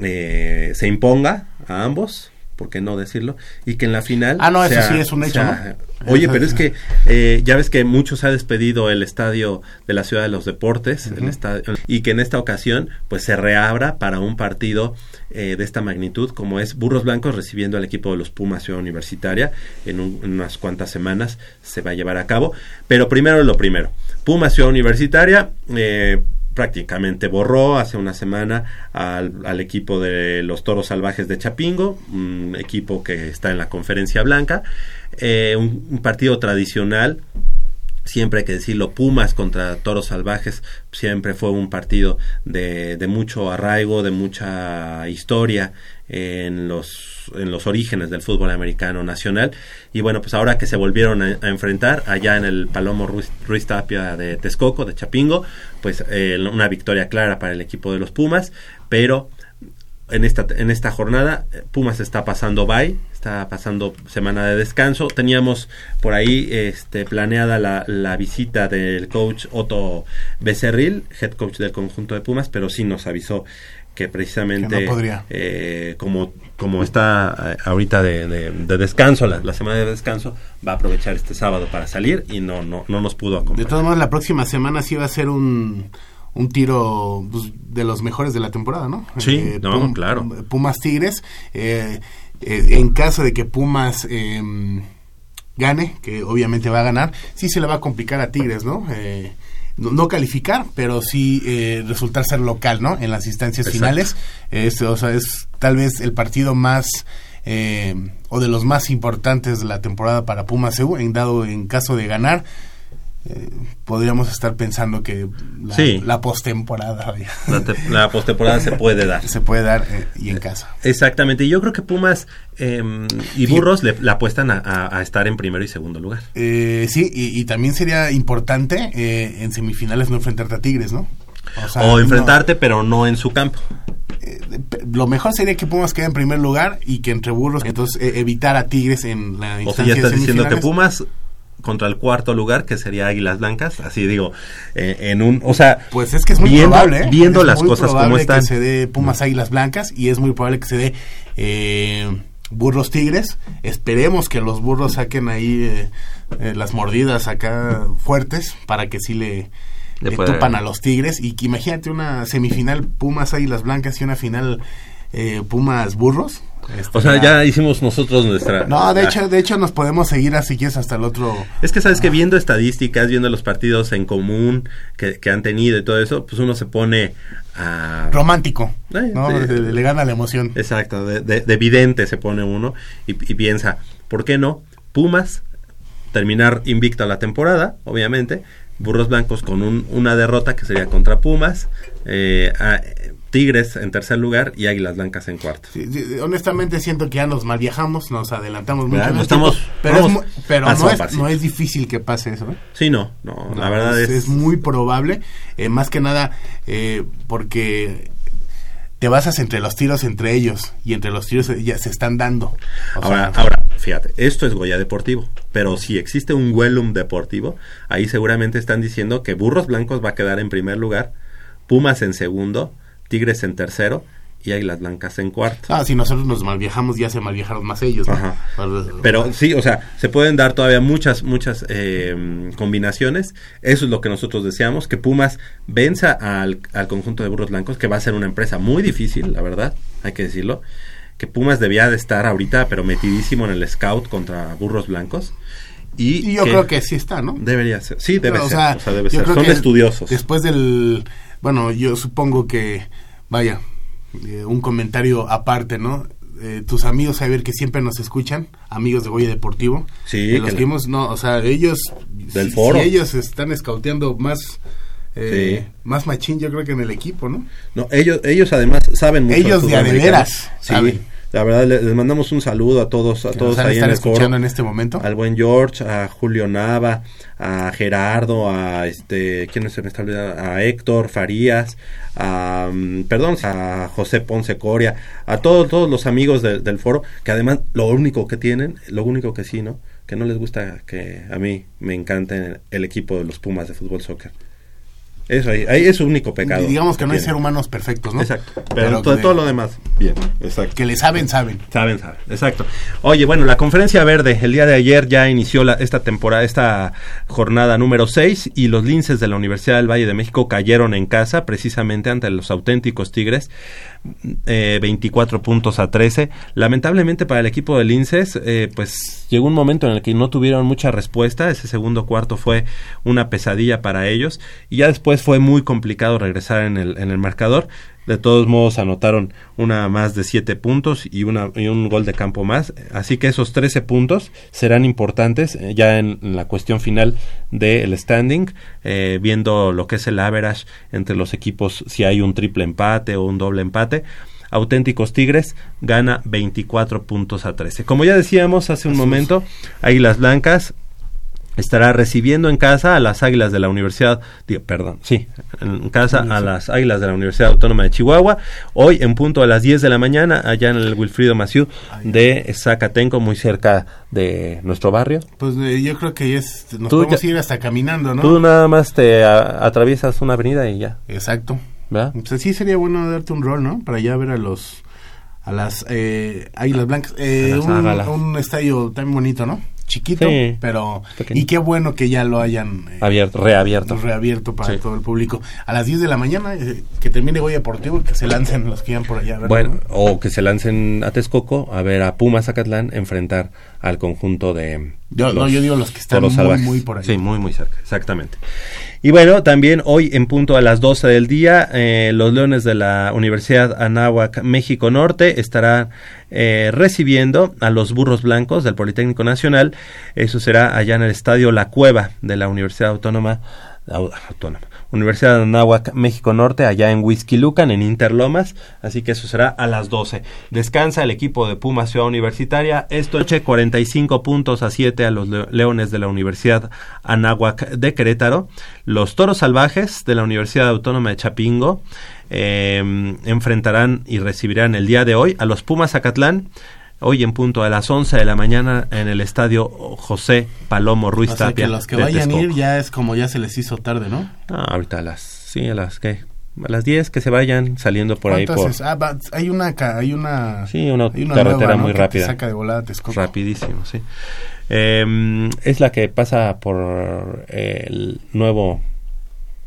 eh, se imponga a ambos. ¿Por qué no decirlo? Y que en la final. Ah, no, eso sea- sí es un hecho, sea- ¿no? (laughs) Oye, pero es- que eh, ya ves que mucho se ha despedido el estadio de la Ciudad de los Deportes el estadio- y que en esta ocasión pues se reabra para un partido eh, de esta magnitud como es Burros Blancos recibiendo al equipo de los Pumas Ciudad Universitaria en, un- en unas cuantas semanas se va a llevar a cabo. Pero primero lo primero, Pumas Ciudad Universitaria eh, prácticamente borró hace una semana al, al equipo de los Toros Salvajes de Chapingo, un equipo que está en la Conferencia Blanca, eh, un, un partido tradicional siempre hay que decirlo, Pumas contra Toros Salvajes siempre fue un partido de, de mucho arraigo, de mucha historia en los, en los orígenes del fútbol americano nacional. Y bueno, pues ahora que se volvieron a, enfrentar allá en el Palomo Ruiz, Ruiz Tapia de Texcoco, de Chapingo, pues eh, una victoria clara para el equipo de los Pumas, pero en esta, en esta jornada eh, Pumas está pasando bye, está pasando semana de descanso. Teníamos por ahí este, planeada la, la visita del coach Otto Becerril, head coach del conjunto de Pumas, pero sí nos avisó que precisamente Que no podría. eh, como, como está eh, ahorita de, de- de descanso, la, la semana de descanso, va a aprovechar este sábado para salir y no, no, no nos pudo De acompañar. todos modos, la próxima semana sí va a ser un, un tiro pues, de los mejores de la temporada, ¿no? Eh, Sí, no, claro. Pumas Tigres. eh, eh, en caso de que Pumas eh, gane, que obviamente va a ganar, sí se le va a complicar a Tigres, ¿no? Eh, no, calificar, pero sí eh, resultar ser local, ¿no? En las instancias Exacto. finales. Es, o sea, es tal vez el partido más eh, o de los más importantes de la temporada para Pumas en dado en caso de ganar. Eh, podríamos estar pensando que la, Sí. la postemporada La, te- la postemporada se puede dar. se puede dar eh, y en casa. Exactamente, yo creo que Pumas eh, y Sí. Burros le, le apuestan a, a- a estar en primero y segundo lugar. Eh, sí, y, y también sería importante eh, en semifinales no enfrentarte a Tigres, ¿no? sea, o no- enfrentarte, pero no en su campo. lo mejor sería que Pumas quede en primer lugar y que entre burros, entonces eh, evitar a Tigres en la O instancia sea, ya de estás diciendo que. Pumas contra el cuarto lugar, que sería Águilas Blancas, así digo, eh, en un, o sea, Pues es que es muy viendo, probable, ¿eh? viendo Es las muy cosas como probable están. que se dé Pumas Águilas Blancas y es muy probable que se dé eh, Burros Tigres. Esperemos que los burros saquen ahí eh, eh, las mordidas acá fuertes para que sí le, Le tupan a los Tigres. Y que imagínate una semifinal Pumas Águilas Blancas y una final eh, Pumas Burros. Este, O sea, ya hicimos nosotros nuestra... No, de hecho, de hecho nos podemos seguir así que es hasta el otro... Es que sabes que viendo estadísticas, viendo los partidos en común que, que han tenido y todo eso, pues uno se pone a... romántico, Eh, ¿no? Le, le gana la emoción. Exacto, de, de, de vidente se pone uno y, y piensa, ¿por qué no? Pumas, terminar invicta la temporada, obviamente. Burros Blancos con un- una derrota que sería contra Pumas. eh, a- Tigres en tercer lugar y Águilas Blancas en cuarto. Sí, sí, honestamente siento que ya nos malviajamos, nos adelantamos mucho. No tiempo, estamos- pero es, pero no, es, pasito. no es difícil que pase eso. ¿eh? Sí, no, no, la verdad es... es, muy probable, eh, más que nada eh, porque te basas entre los tiros entre ellos y entre los tiros eh, ya se están dando. O Ahora, sea, ahora, fíjate, esto es Goya Deportivo, pero si existe un Wellum Deportivo, ahí seguramente están diciendo que Burros Blancos va a quedar en primer lugar, Pumas en segundo, Tigres en tercero y Águilas Blancas en cuarto. ah, si nosotros nos malviajamos ya se malviajaron más ellos. ¿no? Ajá. Pero- sí, o sea, se pueden dar todavía muchas, muchas eh, combinaciones. Eso es lo que nosotros deseamos, que Pumas venza al, al conjunto de Burros Blancos, que va a ser una empresa muy difícil, la verdad, hay que decirlo. Que Pumas debía de estar ahorita, pero metidísimo en el scout contra Burros Blancos. Y, y yo creo que sí está, ¿no? Debería ser. Sí, debe ser. sea, o sea, debe ser. Son estudiosos. Después del. Bueno, yo supongo que. Vaya, eh, un comentario aparte, ¿no? Eh, tus amigos, a ver, que siempre nos escuchan, amigos de Goya Deportivo. Sí, de los que que hemos, no, o sea, ellos. Del si, foro. si ellos están escauteando más. eh, Sí. Más machín, yo creo que en el equipo, ¿no? No, ellos, ellos además saben mucho. Ellos de veras Sí, saben. La verdad le- les mandamos un saludo a todos, a Que todos nos ahí en el escuchando en este momento. Al buen George, a Julio Nava, a Gerardo, a este, ¿quién se me está olvidando? A Héctor Farías, a, mm, perdón, a José Ponce Coria, a todos, todos los amigos de- del foro, que además lo único que tienen, lo único que sí, ¿no? Que no les gusta que a mí me encante el equipo de los Pumas de fútbol soccer. Eso ahí, ahí es su único pecado. Digamos que no hay ser humanos perfectos, ¿no? Exacto. Pero, todo, que- todo lo demás, bien, exacto. Que le saben, saben. Saben, saben, exacto. Oye, bueno, la conferencia verde el día de ayer ya inició la, esta temporada, esta jornada número 6 y los linces de la Universidad del Valle de México cayeron en casa precisamente ante los auténticos Tigres, eh, 24 puntos a 13. Lamentablemente para el equipo de linces, eh, pues llegó un momento en el que no tuvieron mucha respuesta, ese segundo cuarto fue una pesadilla para ellos y ya después fue muy complicado regresar en el, en el marcador. De todos modos anotaron una más de 7 puntos y, una, y un gol de campo más. Así que esos 13 puntos serán importantes eh, ya en, en la cuestión final del standing, eh, viendo lo que es el average entre los equipos, si hay un triple empate o un doble empate. Auténticos Tigres gana 24 puntos a 13. Como ya decíamos hace un momento, Águilas Blancas estará recibiendo en casa a las Águilas de la Universidad, digo, perdón, sí, en casa a las Águilas de la Universidad Autónoma de Chihuahua, hoy en punto a las 10 de la mañana, allá en el Wilfrido Maciú de Zacatenco, muy cerca de nuestro barrio. Pues eh, yo creo que es, nos Tú podemos ya- ir hasta caminando, ¿no? Tú nada más te a- atraviesas una avenida y ya, Exacto. ¿verdad? Pues sí sería bueno darte un rol, ¿no? Para ya ver a los a las eh, Águilas Blancas. Eh, un, un estadio tan bonito, ¿no? Chiquito, Sí. pero... Pequeño. Y qué bueno que ya lo hayan... eh, Abierto, reabierto. reabierto para Sí. todo el público. A las 10 de la mañana, eh, que termine Goya Deportivo, que se lancen los que iban por allá. ¿verdad? Bueno, o que se lancen a Texcoco a ver a Pumas Zacatlán enfrentar al conjunto de Yo- no, yo digo los que están muy, por ahí. Sí, muy, muy cerca, exactamente. Y bueno, también hoy en punto a las 12 del día, eh, los Leones de la Universidad Anáhuac México Norte estarán eh, recibiendo a los Burros Blancos del Politécnico Nacional. Eso será allá en el Estadio La Cueva de la Universidad Autónoma Au- Autónoma. Universidad de Anáhuac, México Norte, allá en Huizquilucan, en Interlomas, así que eso será a las 12. Descansa el equipo de Puma Ciudad Universitaria, esto noche 45 puntos a 7 a los Le- Leones de la Universidad Anáhuac de Querétaro, los Toros Salvajes de la Universidad Autónoma de Chapingo, eh, enfrentarán y recibirán el día de hoy a los Pumas Zacatlán, hoy en punto a las 11 de la mañana en el estadio José Palomo Ruiz o sea, Tapia que los que vayan a ir ya es como ya se les hizo tarde, ¿no? Ah, ahorita a las, sí, a las que, a las 10 que se vayan saliendo por ahí ¿Cuántas por? Ah, hay una hay una Sí, una hay carretera nueva, ¿no? muy que te rápida. saca de volada Texcoco. rapidísimo, sí. Eh, es la que pasa por eh, el nuevo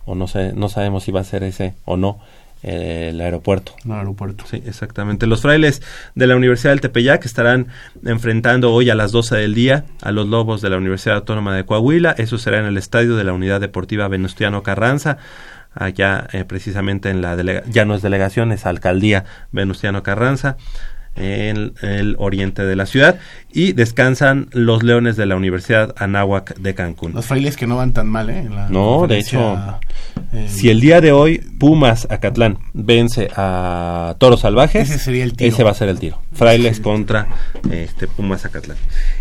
o no sé, no sabemos si va a ser ese o no el aeropuerto. No, aeropuerto. Sí, exactamente. Los frailes de la Universidad del Tepeyac estarán enfrentando hoy a las 12 del día a los Lobos de la Universidad Autónoma de Coahuila. Eso será en el estadio de la Unidad Deportiva Venustiano Carranza. Allá eh, precisamente en la delega ya no es delegación, es alcaldía Venustiano Carranza en el oriente de la ciudad y descansan los Leones de la Universidad Anáhuac de Cancún. Los frailes que no van tan mal, ¿eh? En la No, de conferencia, eh, Si el día de hoy Pumas Acatlán vence a Toros Salvajes, Ese sería el tiro. ese va a ser el tiro. Frailes contra este Pumas Acatlán.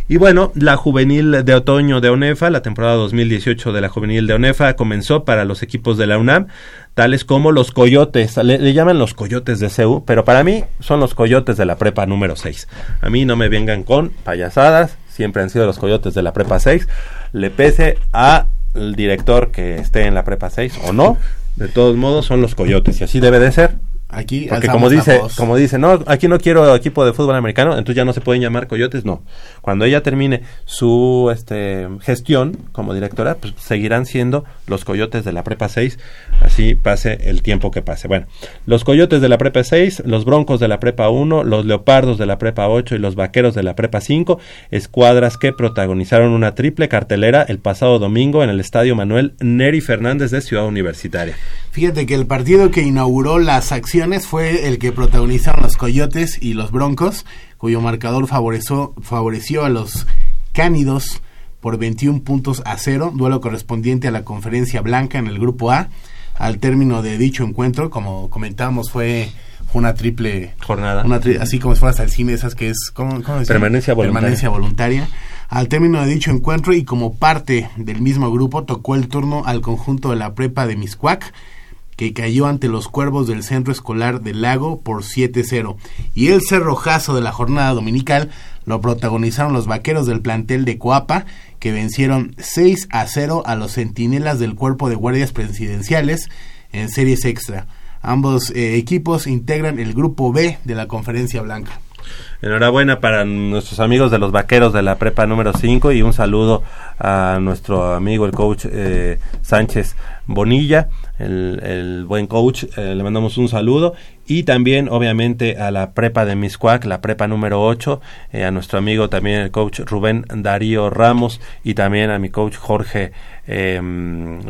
Y bueno, la juvenil de otoño de ONEFA, la temporada 2018 de la juvenil de ONEFA comenzó para los equipos de la UNAM, tales como los Coyotes, le, le llaman los Coyotes de CEU, pero para mí son los Coyotes de la prepa número 6. A mí no me vengan con payasadas, siempre han sido los Coyotes de la prepa 6, le pese a el director que esté en la prepa 6 o no, de todos modos son los Coyotes y así debe de ser. Aquí Porque como dice, como dice, no, aquí no quiero equipo de fútbol americano, entonces ya no se pueden llamar coyotes, no. Cuando ella termine su este gestión como directora, pues seguirán siendo los coyotes de la prepa 6, así pase el tiempo que pase. Bueno, los coyotes de la prepa 6, los broncos de la prepa 1, los leopardos de la prepa 8 y los vaqueros de la prepa 5, escuadras que protagonizaron una triple cartelera el pasado domingo en el estadio Manuel Neri Fernández de Ciudad Universitaria. Fíjate que el partido que inauguró las acciones fue el que protagonizaron los Coyotes y los Broncos, cuyo marcador favoreció, favoreció a los Cánidos por 21 puntos a cero, duelo correspondiente a la conferencia blanca en el grupo A. Al término de dicho encuentro, como comentábamos, fue una triple Jornada. una tri- así como si fueras al cine, esas que es ¿cómo, cómo decían? Permanencia voluntaria. Permanencia voluntaria. Al término de dicho encuentro y como parte del mismo grupo, tocó el turno al conjunto de la prepa de Miscuac, que cayó ante los cuervos del centro escolar del lago por 7-0. Y el cerrojazo de la jornada dominical lo protagonizaron los vaqueros del plantel de Coapa, que vencieron 6 a 0 a los centinelas del cuerpo de guardias presidenciales en series extra. Ambos eh, equipos integran el grupo B de la conferencia blanca. Enhorabuena para nuestros amigos de los vaqueros de la prepa número 5 y un saludo a nuestro amigo el coach eh, Sánchez Bonilla, el, buen coach, eh, le mandamos un saludo. Y también obviamente a la prepa de Miscuac, la prepa número 8, eh, a nuestro amigo también el coach Rubén Darío Ramos y también a mi coach Jorge eh,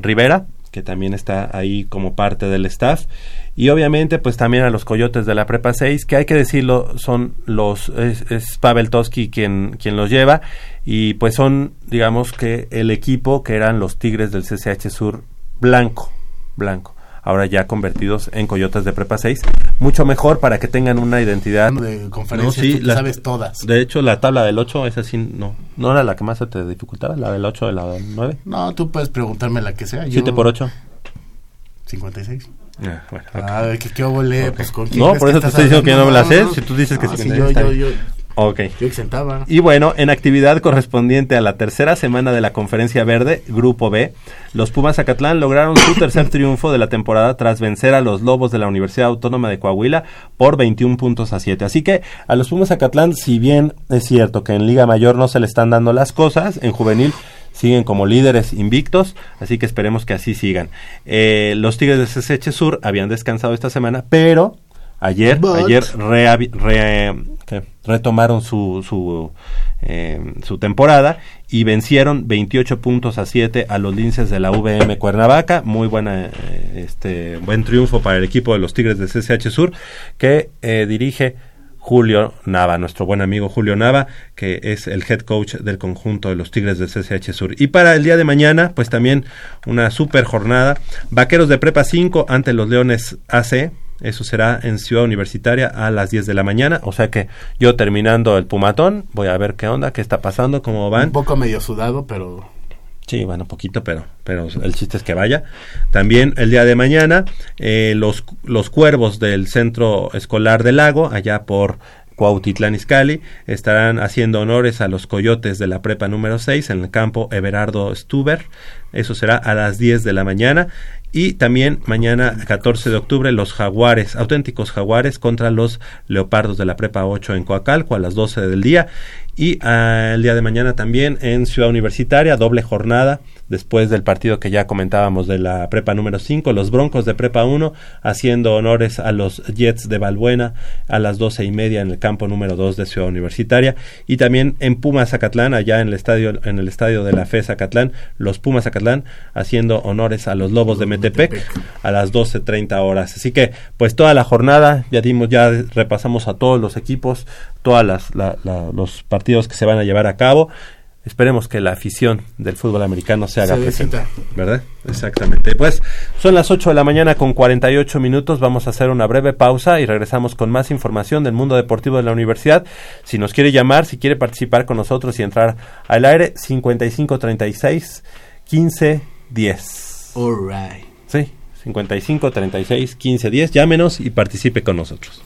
Rivera que también está ahí como parte del staff. Y obviamente, pues también a los coyotes de la Prepa 6, que hay que decirlo, son los, es, Pavel Toski quien, quien los lleva, y pues son, digamos que el equipo que eran los Tigres del CCH Sur blanco, blanco. Ahora ya convertidos en coyotes de Prepa 6. Mucho mejor para que tengan una identidad. de conferencias, sí, tú te la- sabes todas. De hecho, la tabla del 8, esa sí, no. ¿No era la que más se te dificultaba? ¿La del 8 de la del 9? No, tú puedes preguntarme la que sea. yo- 7 por 8. 56. Ah, bueno, ok. Ah, que qué obole, pues con quién No, por eso te estás estoy diciendo que yo no me la sé. hablando? Si tú dices que Ah, sí, 56, yo, yo, yo, Ok. yo exentaba. Y bueno, en actividad correspondiente a la tercera semana de la Conferencia Verde, Grupo B, los Pumas Zacatlán lograron su tercer (coughs) triunfo de la temporada tras vencer a los Lobos de la Universidad Autónoma de Coahuila por 21 puntos a 7. Así que a los Pumas Zacatlán, si bien es cierto que en Liga Mayor no se le están dando las cosas, en juvenil siguen como líderes invictos, así que esperemos que así sigan. Eh, los Tigres de CSH Sur habían descansado esta semana, pero ayer, But- ayer re- ¿qué? retomaron su, su, eh, su temporada y vencieron 28 puntos a 7 a los linces de la VM Cuernavaca. Muy buena, eh, este, buen triunfo para el equipo de los Tigres de CCH Sur que eh, dirige Julio Nava, nuestro buen amigo Julio Nava, que es el head coach del conjunto de los Tigres de CCH Sur. Y para el día de mañana, pues también una super jornada. Vaqueros de Prepa 5 ante los Leones AC. Eso será en Ciudad Universitaria a las 10 de la mañana. O sea que yo terminando el Pumatón, voy a ver qué onda, qué está pasando, cómo van. Un poco medio sudado, pero Sí, bueno, poquito, pero, pero el chiste es que vaya. También el día de mañana, eh, los, los cuervos del Centro Escolar del Lago, allá por Cuautitlán Izcalli, estarán haciendo honores a los coyotes de la prepa número 6 en el campo Everardo Stuber. Eso será a las 10 de la mañana. Y también mañana, 14 de octubre, los jaguares, auténticos jaguares contra los leopardos de la prepa 8 en Coacalco a las 12 del día. Y ah, el día de mañana también en Ciudad Universitaria, doble jornada, después del partido que ya comentábamos de la prepa número 5, los Broncos de prepa 1 haciendo honores a los Jets de Balbuena a las doce y media en el campo número 2 de Ciudad Universitaria. Y también en Pumas Zacatlán, allá en el estadio, en el estadio de la FE Zacatlán, los Pumas Zacatlán haciendo honores a los Lobos de Metepec a las 12.30 horas. Así que, pues toda la jornada, ya dimos, ya repasamos a todos los equipos, todos los partidos que se van a llevar a cabo. Esperemos que la afición del fútbol americano se haga Se presente. ¿Verdad? Exactamente. Pues son las 8 de la mañana con 48 minutos. Vamos a hacer una breve pausa y regresamos con más información del mundo deportivo de la universidad. Si nos quiere llamar, si quiere participar con nosotros y entrar al aire, 5536 15 10. alright, Sí, 55 36 15 10. Llámenos y participe con nosotros.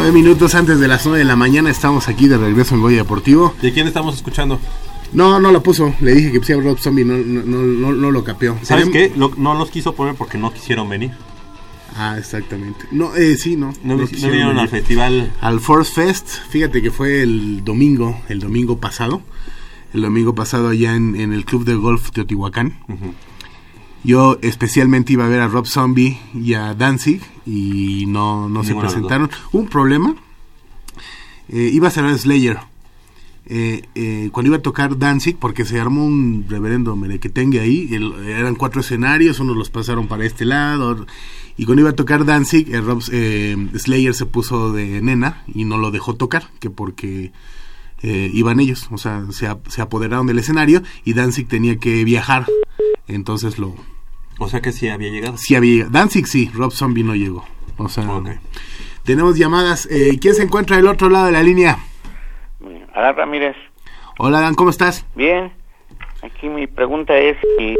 Nueve minutos antes de las nueve de la mañana estamos aquí de regreso en Goya Deportivo. ¿De quién estamos escuchando? No, no lo puso. Le dije que pusiera Rob Zombie, no, no, no, no, lo capeó. ¿Sabes qué? No los quiso poner porque no quisieron venir. Ah, exactamente. No, eh, sí, no. No, vinieron al festival. Al Force Fest, fíjate que fue el domingo, el domingo pasado. El domingo pasado allá en, en el Club de Golf Teotihuacán. Yo especialmente iba a ver a Rob Zombie y a Danzig y no, no se presentaron. Un problema. Eh, iba a ser Slayer. Eh, eh, cuando iba a tocar Danzig, porque se armó un reverendo merequetengue ahí, el- eran cuatro escenarios, unos los pasaron para este lado, y cuando iba a tocar Danzig, eh, Rob- eh, Slayer se puso de nena y no lo dejó tocar, que porque iban ellos, o sea, se, se apoderaron del escenario y Danzig tenía que viajar, entonces lo... O sea que sí había llegado. Sí había llegado. Danzig sí, Rob Zombie no llegó. O sea, Ok. tenemos llamadas. Eh, ¿Quién se encuentra del otro lado de la línea? Adán Ramírez, Hola Dan, ¿cómo estás? bien. Aquí mi pregunta es si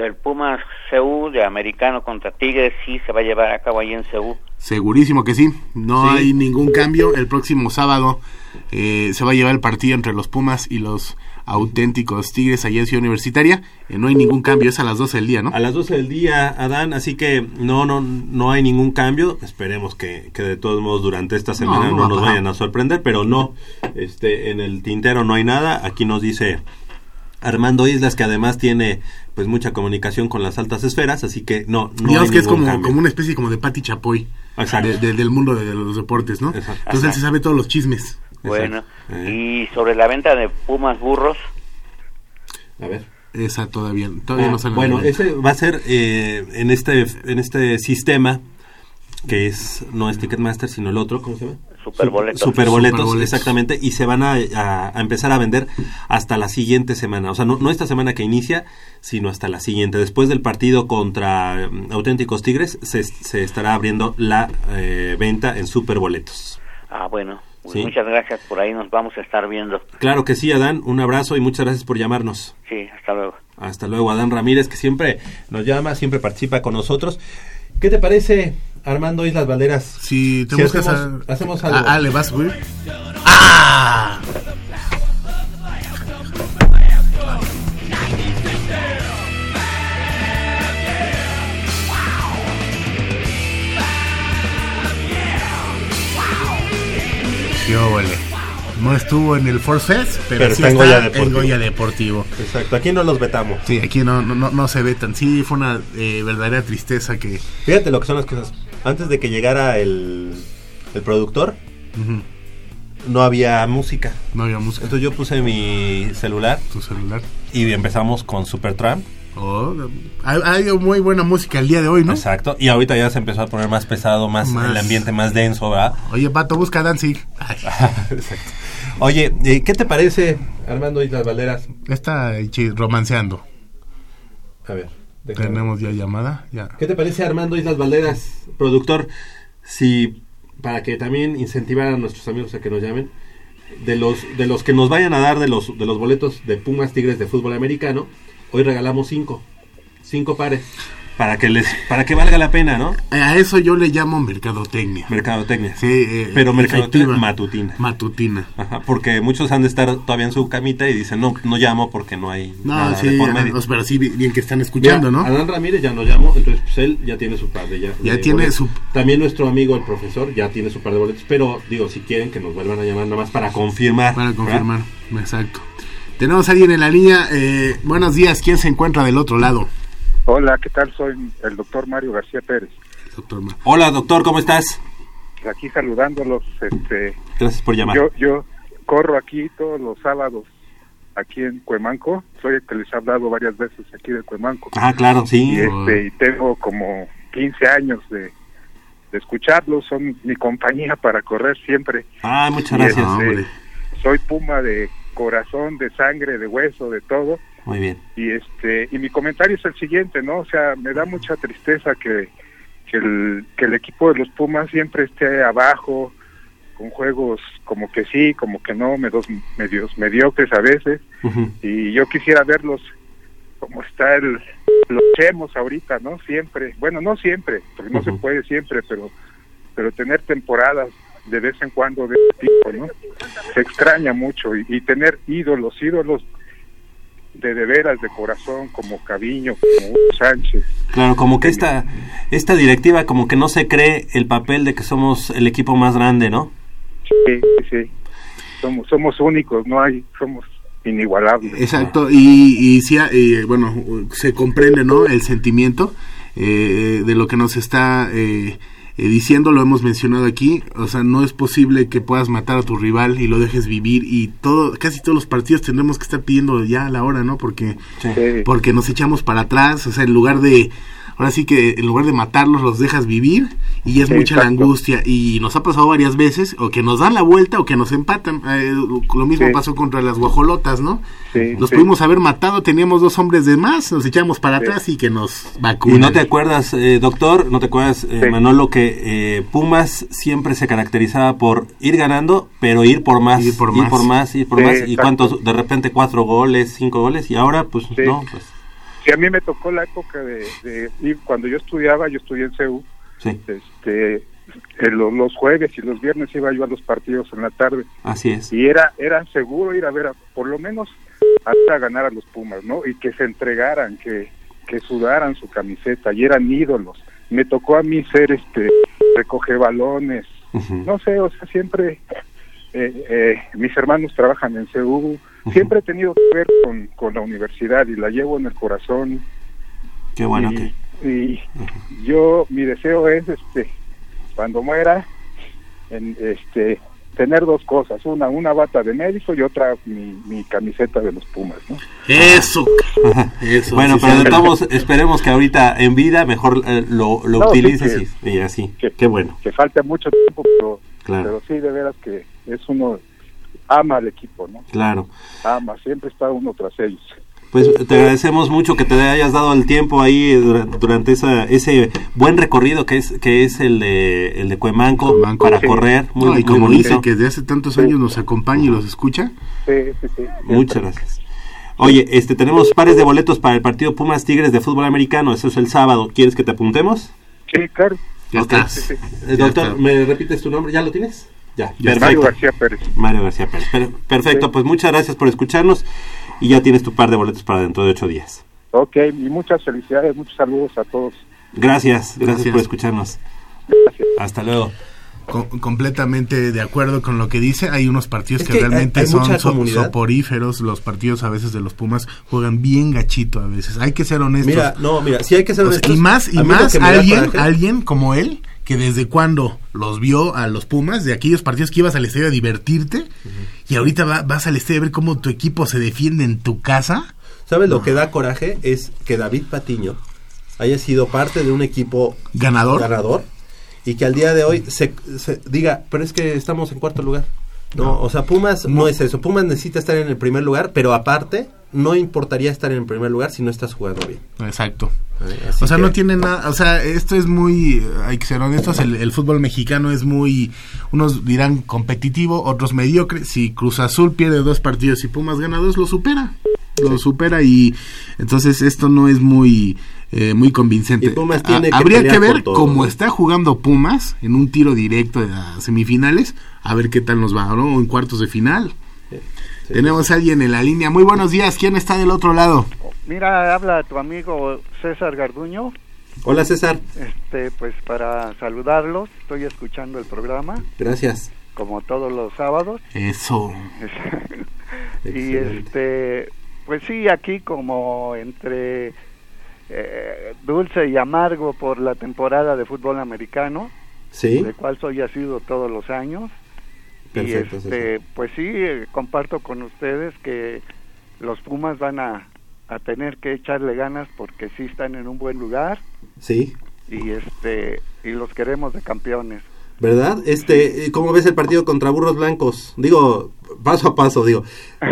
el Pumas CU de americano contra Tigres sí se va a llevar a cabo ahí en CU. Segurísimo que sí. No Sí. hay ningún cambio. El próximo sábado eh, se va a llevar el partido entre los Pumas y los auténticos Tigres allá en Ciudad Universitaria. Eh, no hay ningún cambio. Es a las 12 del día, ¿no? A las 12 del día, Adán, así que no no no hay ningún cambio. Esperemos que, que de todos modos durante esta semana no nos vayan a sorprender, pero no, este, en el tintero no hay nada. Aquí nos dice Armando Islas que además tiene pues mucha comunicación con las altas esferas, así que no, no Digamos hay que es como, cambio. como una especie como de Pati Chapoy. Exacto. de- de- del mundo de, de los deportes, ¿no? Exacto. Entonces él se sabe todos los chismes. Bueno, Eh. y sobre la venta de Pumas burros, A ver. Esa todavía, todavía Ah, no sale. bueno, ese va a ser eh, en este en este sistema que es no es Ticketmaster sino el otro, ¿cómo se llama? Superboletos. Superboletos, Superboletos. exactamente, y se van a, a- a empezar a vender hasta la siguiente semana. O sea, no, no esta semana que inicia, sino hasta la siguiente. Después del partido contra mm, Auténticos Tigres, se, se estará abriendo la eh, venta en Superboletos. ah bueno, pues Sí. muchas gracias, por ahí nos vamos a estar viendo. Claro que sí, Adán, un abrazo y muchas gracias por llamarnos. Sí, hasta luego. Hasta luego, Adán Ramírez, que siempre nos llama, siempre participa con nosotros. ¿Qué te parece, Armando Islas Valderas? Si te Si hacemos- a- hacemos algo. Ah, ah, le vas, güey. ¡Ah! No estuvo en el Force Fest, pero, Pero sí está en Goya en Deportivo. Goya Deportivo. Exacto, aquí no los vetamos. Sí, aquí no, no, no, se ve tan. Sí, fue una eh, verdadera tristeza que. Fíjate lo que son las cosas. Antes de que llegara el, el productor, no había música. no había música. Entonces yo puse mi celular Tu celular. y empezamos con Supertramp. Oh, hay, muy buena música el día de hoy, ¿no? Exacto. Y ahorita ya se empezó a poner más pesado, más, Más. el ambiente más denso, ¿verdad? Oye, Pato, busca Danzig. (laughs) Exacto. Oye, eh, ¿qué te parece, Armando Islas Valderas? está romanceando. A ver. déjame. Tenemos ya llamada. Ya. ¿Qué te parece, Armando Islas Valderas, productor? Si, para que también incentivar a nuestros amigos a que nos llamen, de los, de los que nos vayan a dar de los, de los boletos de Pumas Tigres de fútbol americano, hoy regalamos cinco. Cinco pares. Para que les, para que valga la pena, ¿no? A eso yo le llamo mercadotecnia. Mercadotecnia. Sí, eh, Pero mercadotecnia matutina. Matutina. Ajá, porque muchos han de estar todavía en su camita y dicen, no, no llamo porque no hay No, nada sí, de por medio. pues, pero sí, bi- bien que están escuchando, Ya, ¿no? Adán Ramírez ya nos llamó, entonces pues él ya tiene su par de ya. Ya de tiene boletos. su- También nuestro amigo el profesor ya tiene su par de boletos, pero digo, si quieren que nos vuelvan a llamar nada más para confirmar. Para ¿verdad? confirmar. Exacto. Tenemos a alguien en la línea. Eh, buenos días. ¿Quién se encuentra del otro lado? Hola, ¿qué tal? Soy el doctor Mario García Pérez. Doctor Ma- Hola, doctor, ¿cómo estás? Aquí saludándolos. Este, Gracias por llamar. yo, yo corro aquí todos los sábados, aquí en Cuemanco. Soy el que les ha hablado varias veces aquí de Cuemanco. Ah, claro, sí. Y, este, y tengo como 15 años de, de escucharlos. Son mi compañía para correr siempre. Ah, muchas gracias. este, soy puma de corazón, de sangre, de hueso, de todo. Muy bien. y este y mi comentario es el siguiente no o sea me da mucha tristeza que que el, que el equipo de los Pumas siempre esté abajo con juegos como que sí como que no medios medios mediocres a veces. Y yo quisiera verlos como está el los chemos ahorita no siempre. Bueno no siempre porque no se puede siempre pero pero tener temporadas de vez en cuando de este tipo no se extraña mucho y, y tener ídolos ídolos de de veras, de corazón, como Caviño, como Hugo Sánchez. Claro, como que esta, esta directiva como que no se cree el papel de que somos el equipo más grande, ¿no? Sí, sí. Somos, somos únicos, no hay, somos inigualables. Exacto, y, y sí, eh, bueno, se comprende, ¿no? El sentimiento eh, de lo que nos está eh, eh, diciendo, lo hemos mencionado aquí, o sea, no es posible que puedas matar a tu rival y lo dejes vivir y todo, casi todos los partidos tendremos que estar pidiendo ya la hora, ¿no? Porque, Sí. porque nos echamos para atrás, o sea, en lugar de, ahora sí que en lugar de matarlos los dejas vivir y es Sí, mucha la angustia y nos ha pasado varias veces o que nos dan la vuelta o que nos empatan, eh, lo mismo Sí. pasó contra las guajolotas, ¿no? Sí, Los sí. pudimos haber matado, teníamos dos hombres de más, nos echamos para Sí. atrás y que nos Y vacunan. no te acuerdas, eh, doctor, no te acuerdas, eh, Sí. Manolo, que eh, Pumas siempre se caracterizaba por ir ganando, pero ir por más, Ir por ir más. por más, ir por Sí, más. Y cuántos, de repente cuatro goles, cinco goles, y ahora pues Sí. no, pues Sí, a mí me tocó la época de, de ir, cuando yo estudiaba, yo estudié en CEU, sí, este, lo- los jueves y los viernes iba yo a los partidos en la tarde así es. y era era seguro ir a ver, a- por lo menos a, ver a ganar a los Pumas, ¿no? Y que se entregaran, que, que sudaran su camiseta y eran ídolos. Me tocó a mí ser este recoge balones, no sé, o sea, siempre eh, eh, mis hermanos trabajan en CEU, siempre he tenido que ver con, con la universidad y la llevo en el corazón Qué bueno y, que... y yo mi deseo es este cuando muera en, este tener dos cosas una una bata de médico y otra mi, mi camiseta de los Pumas ¿no? Eso, (laughs) eso. Bueno, sí, pero sí. de todos modos, esperemos que ahorita en vida mejor eh, lo, lo No, sí, utilices que- y, y así. que- Qué bueno, que falta mucho tiempo pero Claro. pero sí de veras que es uno ama al equipo no claro. ama siempre está uno tras ellos Pues te agradecemos mucho que te hayas dado el tiempo ahí dura- durante esa, ese buen recorrido que es que es el de el de Cuemanco, Cuemanco, para sí. correr, muy, No, y muy como bonito. dice que desde hace tantos años nos acompaña y los escucha. sí sí sí Muchas gracias. Oye, este tenemos pares de boletos para el partido Pumas Tigres de fútbol americano, eso es el sábado. ¿Quieres que te apuntemos? sí claro Ya Ok. estás. sí, sí. Eh, Ya doctor, está. ¿me repites tu nombre? ¿Ya lo tienes? Ya. Mario perfecto. García Pérez Mario García Pérez. Per- perfecto, Sí. pues muchas gracias por escucharnos y ya tienes tu par de boletos para dentro de ocho días. Ok, y muchas felicidades muchos saludos a todos Gracias, gracias, Gracias. por escucharnos. gracias Hasta luego. Co- completamente de acuerdo con lo que dice. Hay unos partidos Es que, realmente hay son so- soporíferos. Los partidos a veces de los Pumas juegan bien gachito a veces. Hay que ser honestos. Mira, no, mira, si hay que ser O sea, honestos, y más, y más alguien, alguien como él, que desde cuando los vio a los Pumas, de aquellos partidos que ibas al estadio a divertirte, y ahorita va- vas al estadio a ver cómo tu equipo se defiende en tu casa. ¿Sabes lo que da coraje? Es que David Patiño haya sido parte de un equipo Ganador. ganador y que al día de hoy se, se diga, pero es que estamos en cuarto lugar. No, o sea, Pumas no. es eso. Pumas necesita estar en el primer lugar, pero aparte no importaría estar en el primer lugar si no estás jugando bien. Exacto. Así O sea, que- no tiene nada, o sea, esto es muy, hay que ser honestos, el, el fútbol mexicano es muy, unos dirán competitivo, otros mediocre. Si Cruz Azul pierde dos partidos y Pumas gana dos, lo supera. Lo supera y entonces esto no es muy eh, muy convincente. Y Pumas A- tiene que habría que ver todo, cómo ¿no? está jugando Pumas en un tiro directo de las semifinales, a ver qué tal nos va, ¿no? O en cuartos de final. Sí. Tenemos a alguien en la línea. Muy buenos días. ¿Quién está del otro lado? Mira, habla tu amigo César Garduño. Hola César, Este, pues para saludarlos, estoy escuchando el programa gracias. como todos los sábados. Eso. (laughs) y este, pues sí, aquí como entre eh, dulce y amargo por la temporada de fútbol americano, Sí, de cual soy asiduo todos los años. Perfecto, y este, pues sí, eh, comparto con ustedes que los Pumas van a, a tener que echarle ganas porque sí están en un buen lugar sí. y este y los queremos de campeones. ¿Verdad? Este, ¿cómo ves el partido contra Burros Blancos? Digo, paso a paso, digo.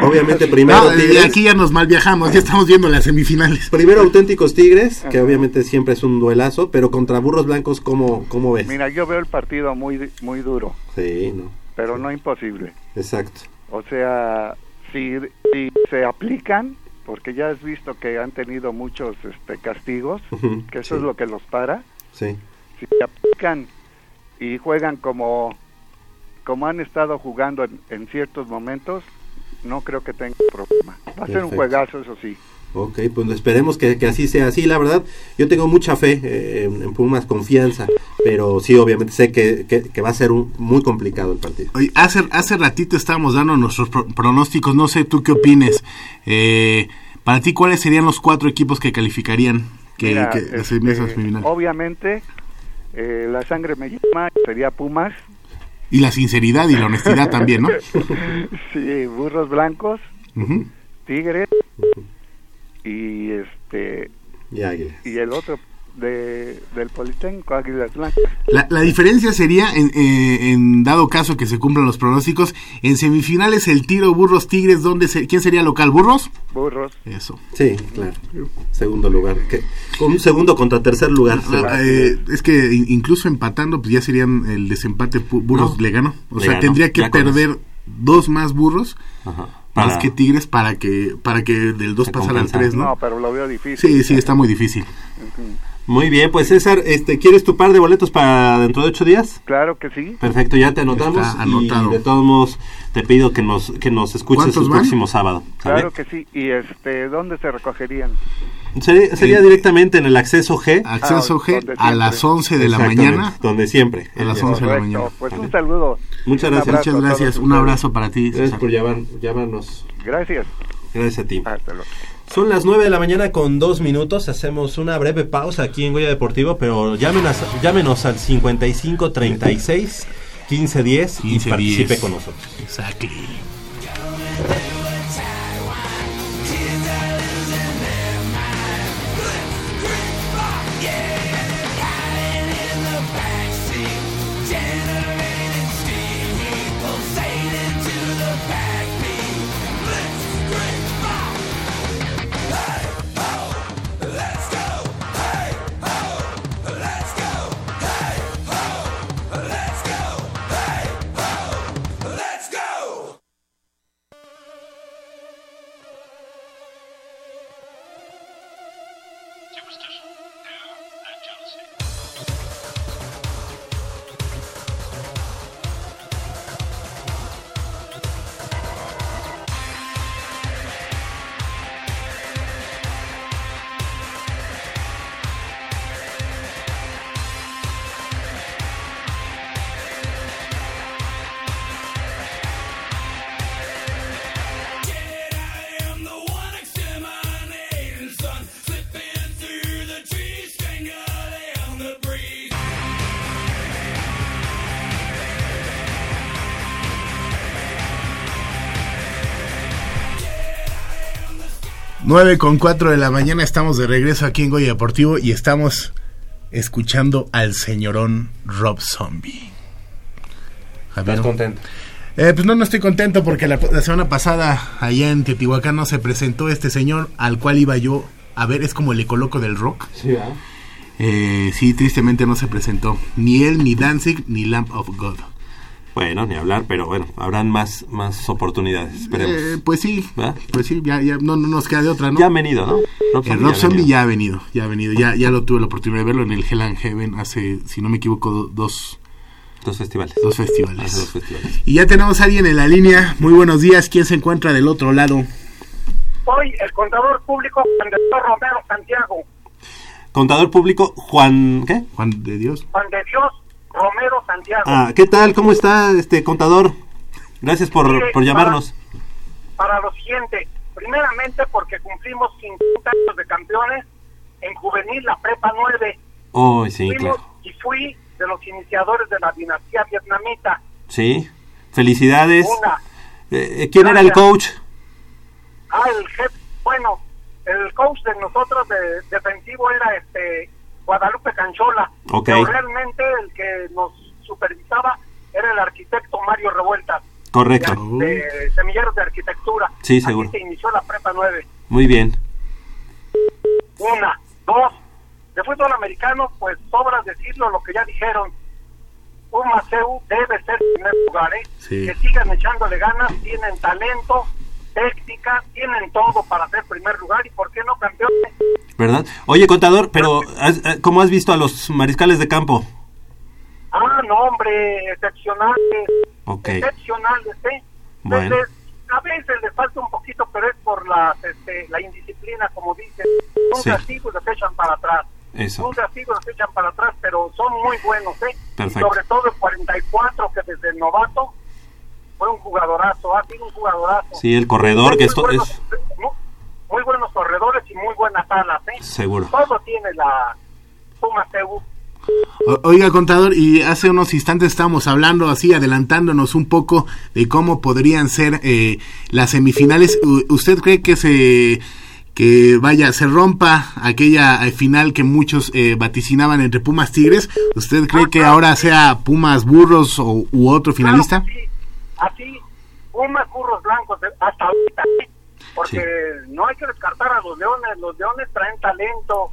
Obviamente (laughs) primero No, Tigres, aquí ya nos mal viajamos, ya estamos viendo las semifinales. primero (laughs) auténticos Tigres, que Ajá. obviamente siempre es un duelazo, pero contra Burros Blancos, ¿cómo, cómo ves? Mira, yo veo el partido muy muy duro, Sí, no, pero no imposible. exacto. O sea, si, si se aplican, porque ya has visto que han tenido muchos este, castigos, que eso sí, es lo que los para, Sí, si se aplican y juegan como como han estado jugando en, en ciertos momentos, no creo que tenga problema. Va a ser un juegazo, eso sí. Ok, pues esperemos que, que así sea. Sí, la verdad, yo tengo mucha fe eh, en, en Pumas, confianza, pero sí, obviamente sé que, que- que va a ser un- muy complicado el partido. Oye, hace, hace ratito estábamos dando nuestros pro- pronósticos, no sé tú qué opines. Eh, para ti, ¿cuáles serían los cuatro equipos que calificarían que, Mira, que las este, obviamente, eh, la sangre me llama, sería Pumas. Y la sinceridad y la honestidad también, ¿no? (laughs) sí, burros blancos, Ujú. tigres y este Y Águilas. y el otro de, del Politécnico, Águilas Blancas. La, la diferencia sería, en, eh, en dado caso que se cumplan los pronósticos, en semifinales el tiro Burros Tigres, ¿dónde se- ¿quién sería local? ¿Burros? Burros. Eso. Sí, claro. Segundo lugar. que- un segundo contra tercer lugar. Ah, eh, es que in- incluso empatando, pues ya serían el desempate Burros No. le ganó. O Le sea, ganó, tendría que con perder dos más Burros, Ajá. más Para- que Tigres, para que para que del 2 Se pasara al compensar. 3, ¿no? No, pero lo veo difícil. Sí, sí, está muy difícil. Ujú. Muy bien, pues César, este, ¿quieres tu par de boletos para dentro de ocho días? Claro que sí. Perfecto, ya te anotamos. Está anotado. Y de todos modos, te pido que nos, que nos escuches ¿Cuántos el van? próximo sábado. ¿sale? Claro que sí. ¿Y este dónde se recogerían? Sería, sería directamente en el acceso G. Acceso Ah, G a las 11 de la mañana. Donde siempre. A las Ya. 11 de la mañana. Pues un saludo. Muchas gracias. abrazo Muchas gracias. Un abrazo para ti. Gracias César. por llamar, llamarnos. Gracias. Gracias a ti. Hasta luego. Son las 9 de la mañana con dos minutos. Hacemos una breve pausa aquí en Goya Deportivo, pero llámenos, llámenos al 55 36 15 10 y 15, participe 10. con nosotros. Exactly. Nueve con cuatro de la mañana estamos de regreso aquí en Goya Deportivo y estamos escuchando al señorón Rob Zombie. Javier. contento? Eh, pues no, no estoy contento porque la, la semana pasada allá en Teotihuacán no se presentó este señor al cual iba yo a ver, es como el ecoloco del rock. Sí. Eh, sí, tristemente no se presentó ni él, ni Danzig, ni Lamp of God. Bueno, ni hablar, pero bueno, habrán más, más oportunidades, esperemos. Eh, pues sí, ¿verdad? pues sí, ya, ya no, no nos queda de otra, ¿no? Ya han venido, ¿no? Rob El Zombie Rob ya ha Zombie venido. ya ha venido, ya ha venido, ya, ya lo tuve la oportunidad de verlo en el Hell and Heaven hace, si no me equivoco, do- dos, Dos festivales. dos Hace dos festivales. festivales. Y ya tenemos a alguien en la línea. Muy buenos días. ¿Quién se encuentra del otro lado? Soy el contador público Juan de Dios Romero Santiago. Contador público, Juan, ¿qué? Juan de Dios. Juan de Dios Romero Santiago. Ah, ¿qué tal? ¿Cómo está este contador? Gracias por, Mire, por llamarnos. Para lo siguiente, primeramente porque cumplimos 50 años de campeones en juvenil la prepa 9. Oh, sí, Fuimos claro. y fui de los iniciadores de la dinastía vietnamita. Sí. Felicidades. Una. Eh, ¿Quién era el coach? Ah, el jefe, bueno, el coach de nosotros de defensivo era este Guadalupe Canchola. Ok. Pero realmente el que nos supervisaba era el arquitecto Mario Revueltas. Correcto. De, de Semilleros de Arquitectura. Sí, seguro. se inició la prepa 9. Muy bien. Una, dos. De fútbol americano, pues sobra decirlo lo que ya dijeron. Un Maceu debe ser primer lugar, ¿eh? Sí. Que sigan echándole ganas, tienen talento, técnica, tienen todo para ser primer lugar y por qué no campeones. ¿Verdad? Oye, contador, pero ¿has- eh, ¿cómo has visto a los mariscales de campo? Ah, no, hombre, excepcionales, excepcionales, ¿eh? Bueno. Entonces, a veces le falta un poquito, pero es por la, este, la indisciplina, como dicen. Un Sí. castigo los echan para atrás. Eso. Un castigo los echan para atrás, pero son muy buenos, ¿eh? Perfecto. Y sobre todo el 44, que desde el novato fue un jugadorazo, ha sido un jugadorazo. Sí, el corredor, Muy que esto buenos- es Muy, muy buenos corredores y muy buenas alas, ¿eh? seguro. Todo tiene la Puma CU. Oiga, contador, y hace unos instantes estábamos hablando así, adelantándonos un poco de cómo podrían ser eh, las semifinales. ¿Usted cree que se que vaya se rompa aquella eh, final que muchos eh, vaticinaban entre Pumas Tigres? ¿Usted cree que ahora sea Pumas Burros o, u otro finalista? Así, Pumas, burros blancos, de- hasta ahorita, ¿eh? Porque no hay que descartar a los leones. Los leones traen talento,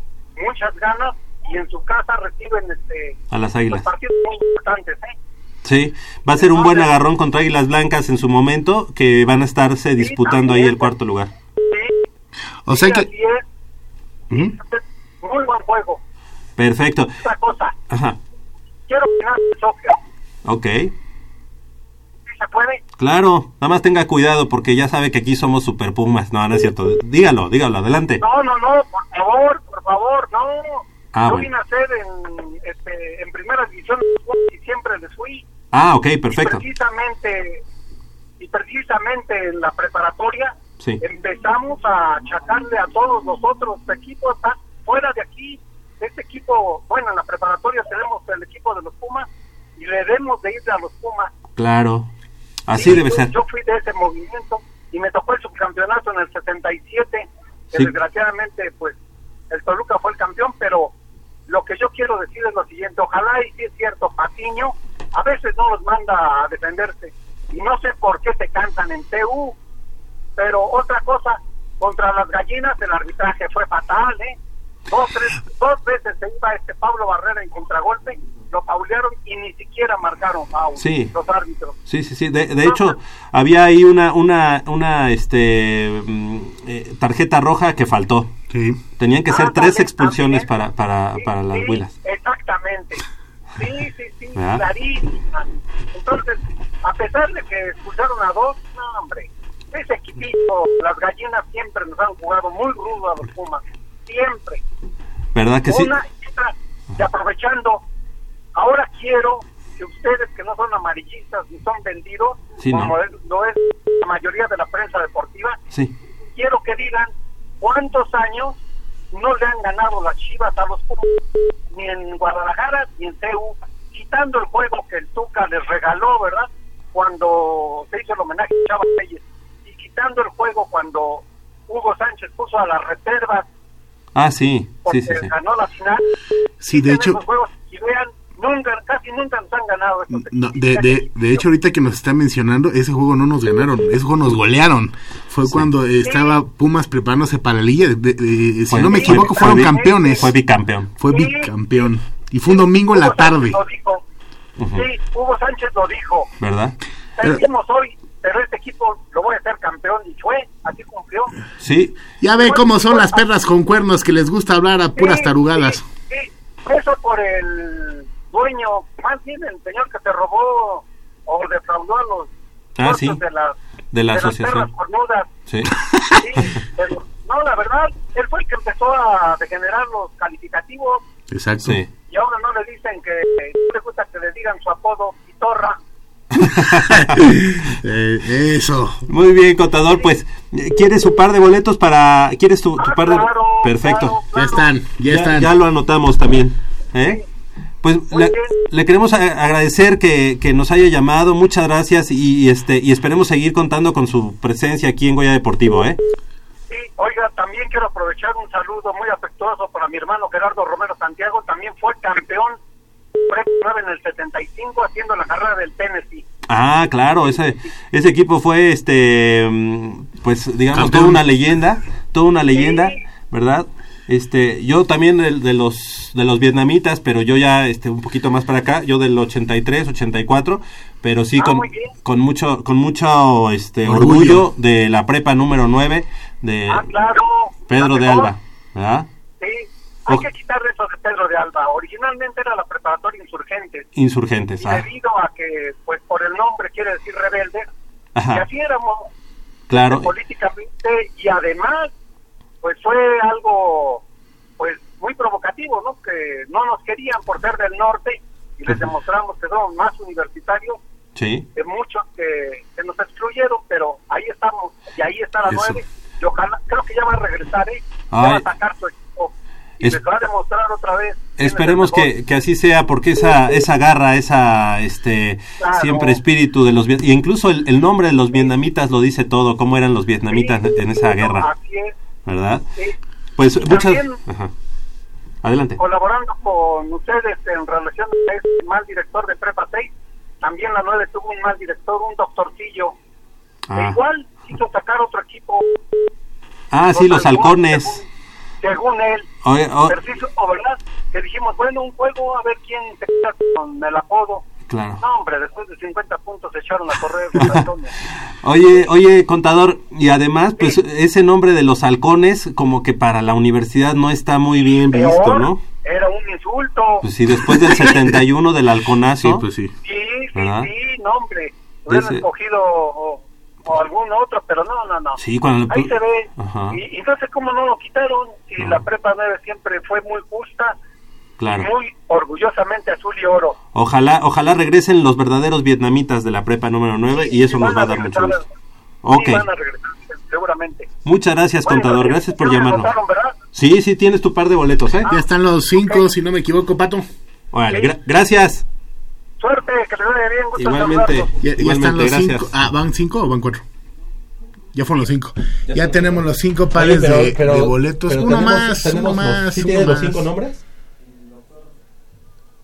muchas ganas y en su casa reciben este A las águilas. partidos muy importantes, ¿eh? Sí, va a ser un buen agarrón contra Águilas Blancas en su momento, que van a estarse disputando ahí el cuarto lugar. O sea Sí, que... así es, Ujú. muy buen juego. Perfecto. Otra cosa, Ajá. quiero opinar del soccer. Ok. ¿Sí se puede? Claro, nada más tenga cuidado porque ya sabe que aquí somos super pumas. No, no es cierto. Dígalo, dígalo, adelante. No, no, no, por favor, por favor, no. Ah, Yo bueno. vine a ser en, este, en primera división y siempre les fui. Ah, ok, perfecto. Y precisamente, y precisamente en la preparatoria Sí. empezamos a achacarle a todos los otros equipos ah, fuera de aquí. Este equipo, bueno, en la preparatoria tenemos el equipo de los Pumas y le debemos de ir a los Pumas. Claro. Así Sí, debe yo- ser. Yo fui de ese movimiento y me tocó el subcampeonato en el 77. que Sí. Desgraciadamente, pues, el Toluca fue el campeón, pero lo que yo quiero decir es lo siguiente. Ojalá y si es cierto, Patiño a veces no los manda a defenderse. Y no sé por qué se cansan en TU. Pero otra cosa, contra las gallinas el arbitraje fue fatal, ¿eh? Dos, tres, dos veces se iba este Pablo Barrera en contragolpe, lo paulearon y ni siquiera marcaron foul Sí. los árbitros. Sí, sí, sí. De, de hecho, había ahí una, una, una, este, mm, eh, tarjeta roja que faltó. Sí. Tenían que ser tres también, expulsiones para, para, para las Sí, huilas. Exactamente. Sí, sí, sí, ¿Verdad? clarísima. Entonces, a pesar de que expulsaron a dos, no, hombre, ese equipito, las gallinas siempre nos han jugado muy rudo a los Pumas. Siempre. ¿Verdad que sí? Una y otra. Y aprovechando, ahora quiero que ustedes que no son amarillistas ni son vendidos, Sí, ¿no? como es- lo es la mayoría de la prensa deportiva, Sí. quiero que digan cuántos años no le han ganado las Chivas a los Pumas, ni en Guadalajara ni en CEU, quitando el juego que el Tuca les regaló, ¿verdad? Cuando se hizo el homenaje a Chava Reyes, y quitando el juego cuando Hugo Sánchez puso a las reservas Ah, sí. porque Sí, sí, sí. ganó la final. Sí, de hecho, esos juegos y vean, nunca, casi nunca nos han ganado estos no, de, de, de hecho ahorita que nos está mencionando, ese juego no nos ganaron, ese juego nos golearon. Fue cuando eh, estaba Pumas preparándose para la liga. de- de- de- si Fue- no me equivoco, fue fueron campeones. Fue bicampeón. Fue bicampeón. Y fue un domingo en la Hugo Sánchez tarde. lo dijo. Ujú. Sí, Hugo Sánchez lo dijo. ¿Verdad? Perdimos hoy, pero este equipo lo voy a hacer campeón y fue, así cumplió. Sí. Ya ve cómo son las perras con cuernos que les gusta hablar a puras Sí, tarugadas. Sí, eso por el dueño, más bien el señor que se robó o defraudó a los Ah, sí. de las, De la las asociación. perras cornudas. Sí. Sí, pero, no, la verdad, él fue el que empezó a degenerar los calificativos Exacto. Sí. y ahora no le dicen que no le gusta que le digan su apodo Pitorra. (laughs) Eh, eso. Muy bien, contador, pues, ¿quieres su par de boletos para... ¿Quieres tu, tu Ah, par de... claro, Perfecto. Ya están, ya, están. Ya lo anotamos también. ¿eh? Pues le, le queremos agradecer que, que nos haya llamado, muchas gracias y, y, este y esperemos seguir contando con su presencia aquí en Goya Deportivo, ¿eh? Sí, oiga, también quiero aprovechar un saludo muy afectuoso para mi hermano Gerardo Romero Santiago, también fue campeón premio 9 en el 75 haciendo la carrera del Tennessee. Ah, claro, ese ese equipo fue este mm, pues digamos Campeón. toda una leyenda, toda una leyenda, ¿verdad? Este, yo también de, de los de los vietnamitas, pero yo ya este un poquito más para acá, yo del 83, 84, pero sí Ah, con, con mucho con mucho este orgullo. Orgullo. de la prepa número 9 de Ah, claro. Pedro de. Alba, ¿verdad? Sí, hay que quitarle eso de Pedro de Alba. Originalmente era la preparatoria Insurgentes. Insurgentes. Y ah. debido a que, pues por el nombre quiere decir rebelde, y Ajá. así éramos. Claro. políticamente y además pues fue algo pues muy provocativo, ¿no? Que no nos querían por ser del norte y les demostramos que somos más universitarios Sí. que muchos que, que nos excluyeron, pero ahí estamos y ahí está la nueve y ojalá, creo que ya va a regresar, ¿eh? Ya va a sacar su equipo y Es- les va a demostrar otra vez. Esperemos que, que así sea, porque esa, esa garra, esa este Claro. siempre espíritu de los y incluso el, el nombre de los vietnamitas lo dice todo, cómo eran los vietnamitas en esa guerra, Así es, ¿verdad? sí. Pues muchas También- Ajá. Adelante. colaborando con ustedes en relación a este mal director de Prepa 6. También la 9 tuvo un mal director, un doctorcillo. E Ah. igual quiso sacar otro equipo, Ah, sí, los halcones. según él. Oye, oh, Pero sí supo, ¿verdad? Que dijimos, bueno, un juego, a ver quién se queda con el apodo. Claro. No, hombre, después de 50 puntos se echaron a correr los (laughs) halcones. Oye, oye, contador, y además, pues ese nombre de los halcones, como que para la universidad no está muy bien visto, Peor, ¿no? Era un insulto. Pues sí, después del (laughs) 71 del halconazo. Sí, pues sí. Sí, sí, ¿Verdad? sí, no, hombre. Hubieran Ese- escogido o, o algún otro, pero no, no, no. Sí, cuando Ahí se ve. Ajá. Y, y no sé cómo no lo quitaron. Y la prepa 9 siempre fue muy justa, Claro. muy orgullosamente azul y oro. Ojalá, ojalá regresen los verdaderos vietnamitas de la prepa número 9 y eso nos va a dar mucho gusto. Ok. Sí, van a regresar, seguramente. Muchas gracias, Bueno, contador. ya- Gracias por llamarnos. Sí, sí, tienes tu par de boletos, ¿eh? Ya están los cinco, si no me equivoco, Pato. Órale, gra- gracias. Suerte, que les vaya bien. Gusto en Igualmente. Ya, ya Igualmente, están los gracias. cinco. Ah, ¿van cinco o van cuatro? Ya fueron los cinco. Ya, tenemos los cinco pares Oye, pero- de, pero- de boletos. pero uno tenemos- más, tenemos uno los- más. ¿sí uno tienes los cinco nombres?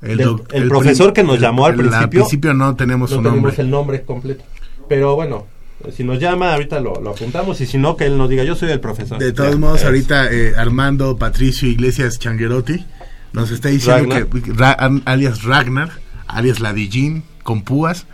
El, Del- el profesor que nos llamó al principio, principio no tenemos No su tenemos nombre. el nombre completo. Pero bueno, si nos llama, ahorita lo, lo apuntamos. Y si no, que él nos diga, yo soy el profesor. De todos Ya, modos, es. ahorita eh, Armando Patricio Iglesias Changuerotti nos está diciendo Ragnar. que, Ra- alias Ragnar, alias Ladillín, con púas,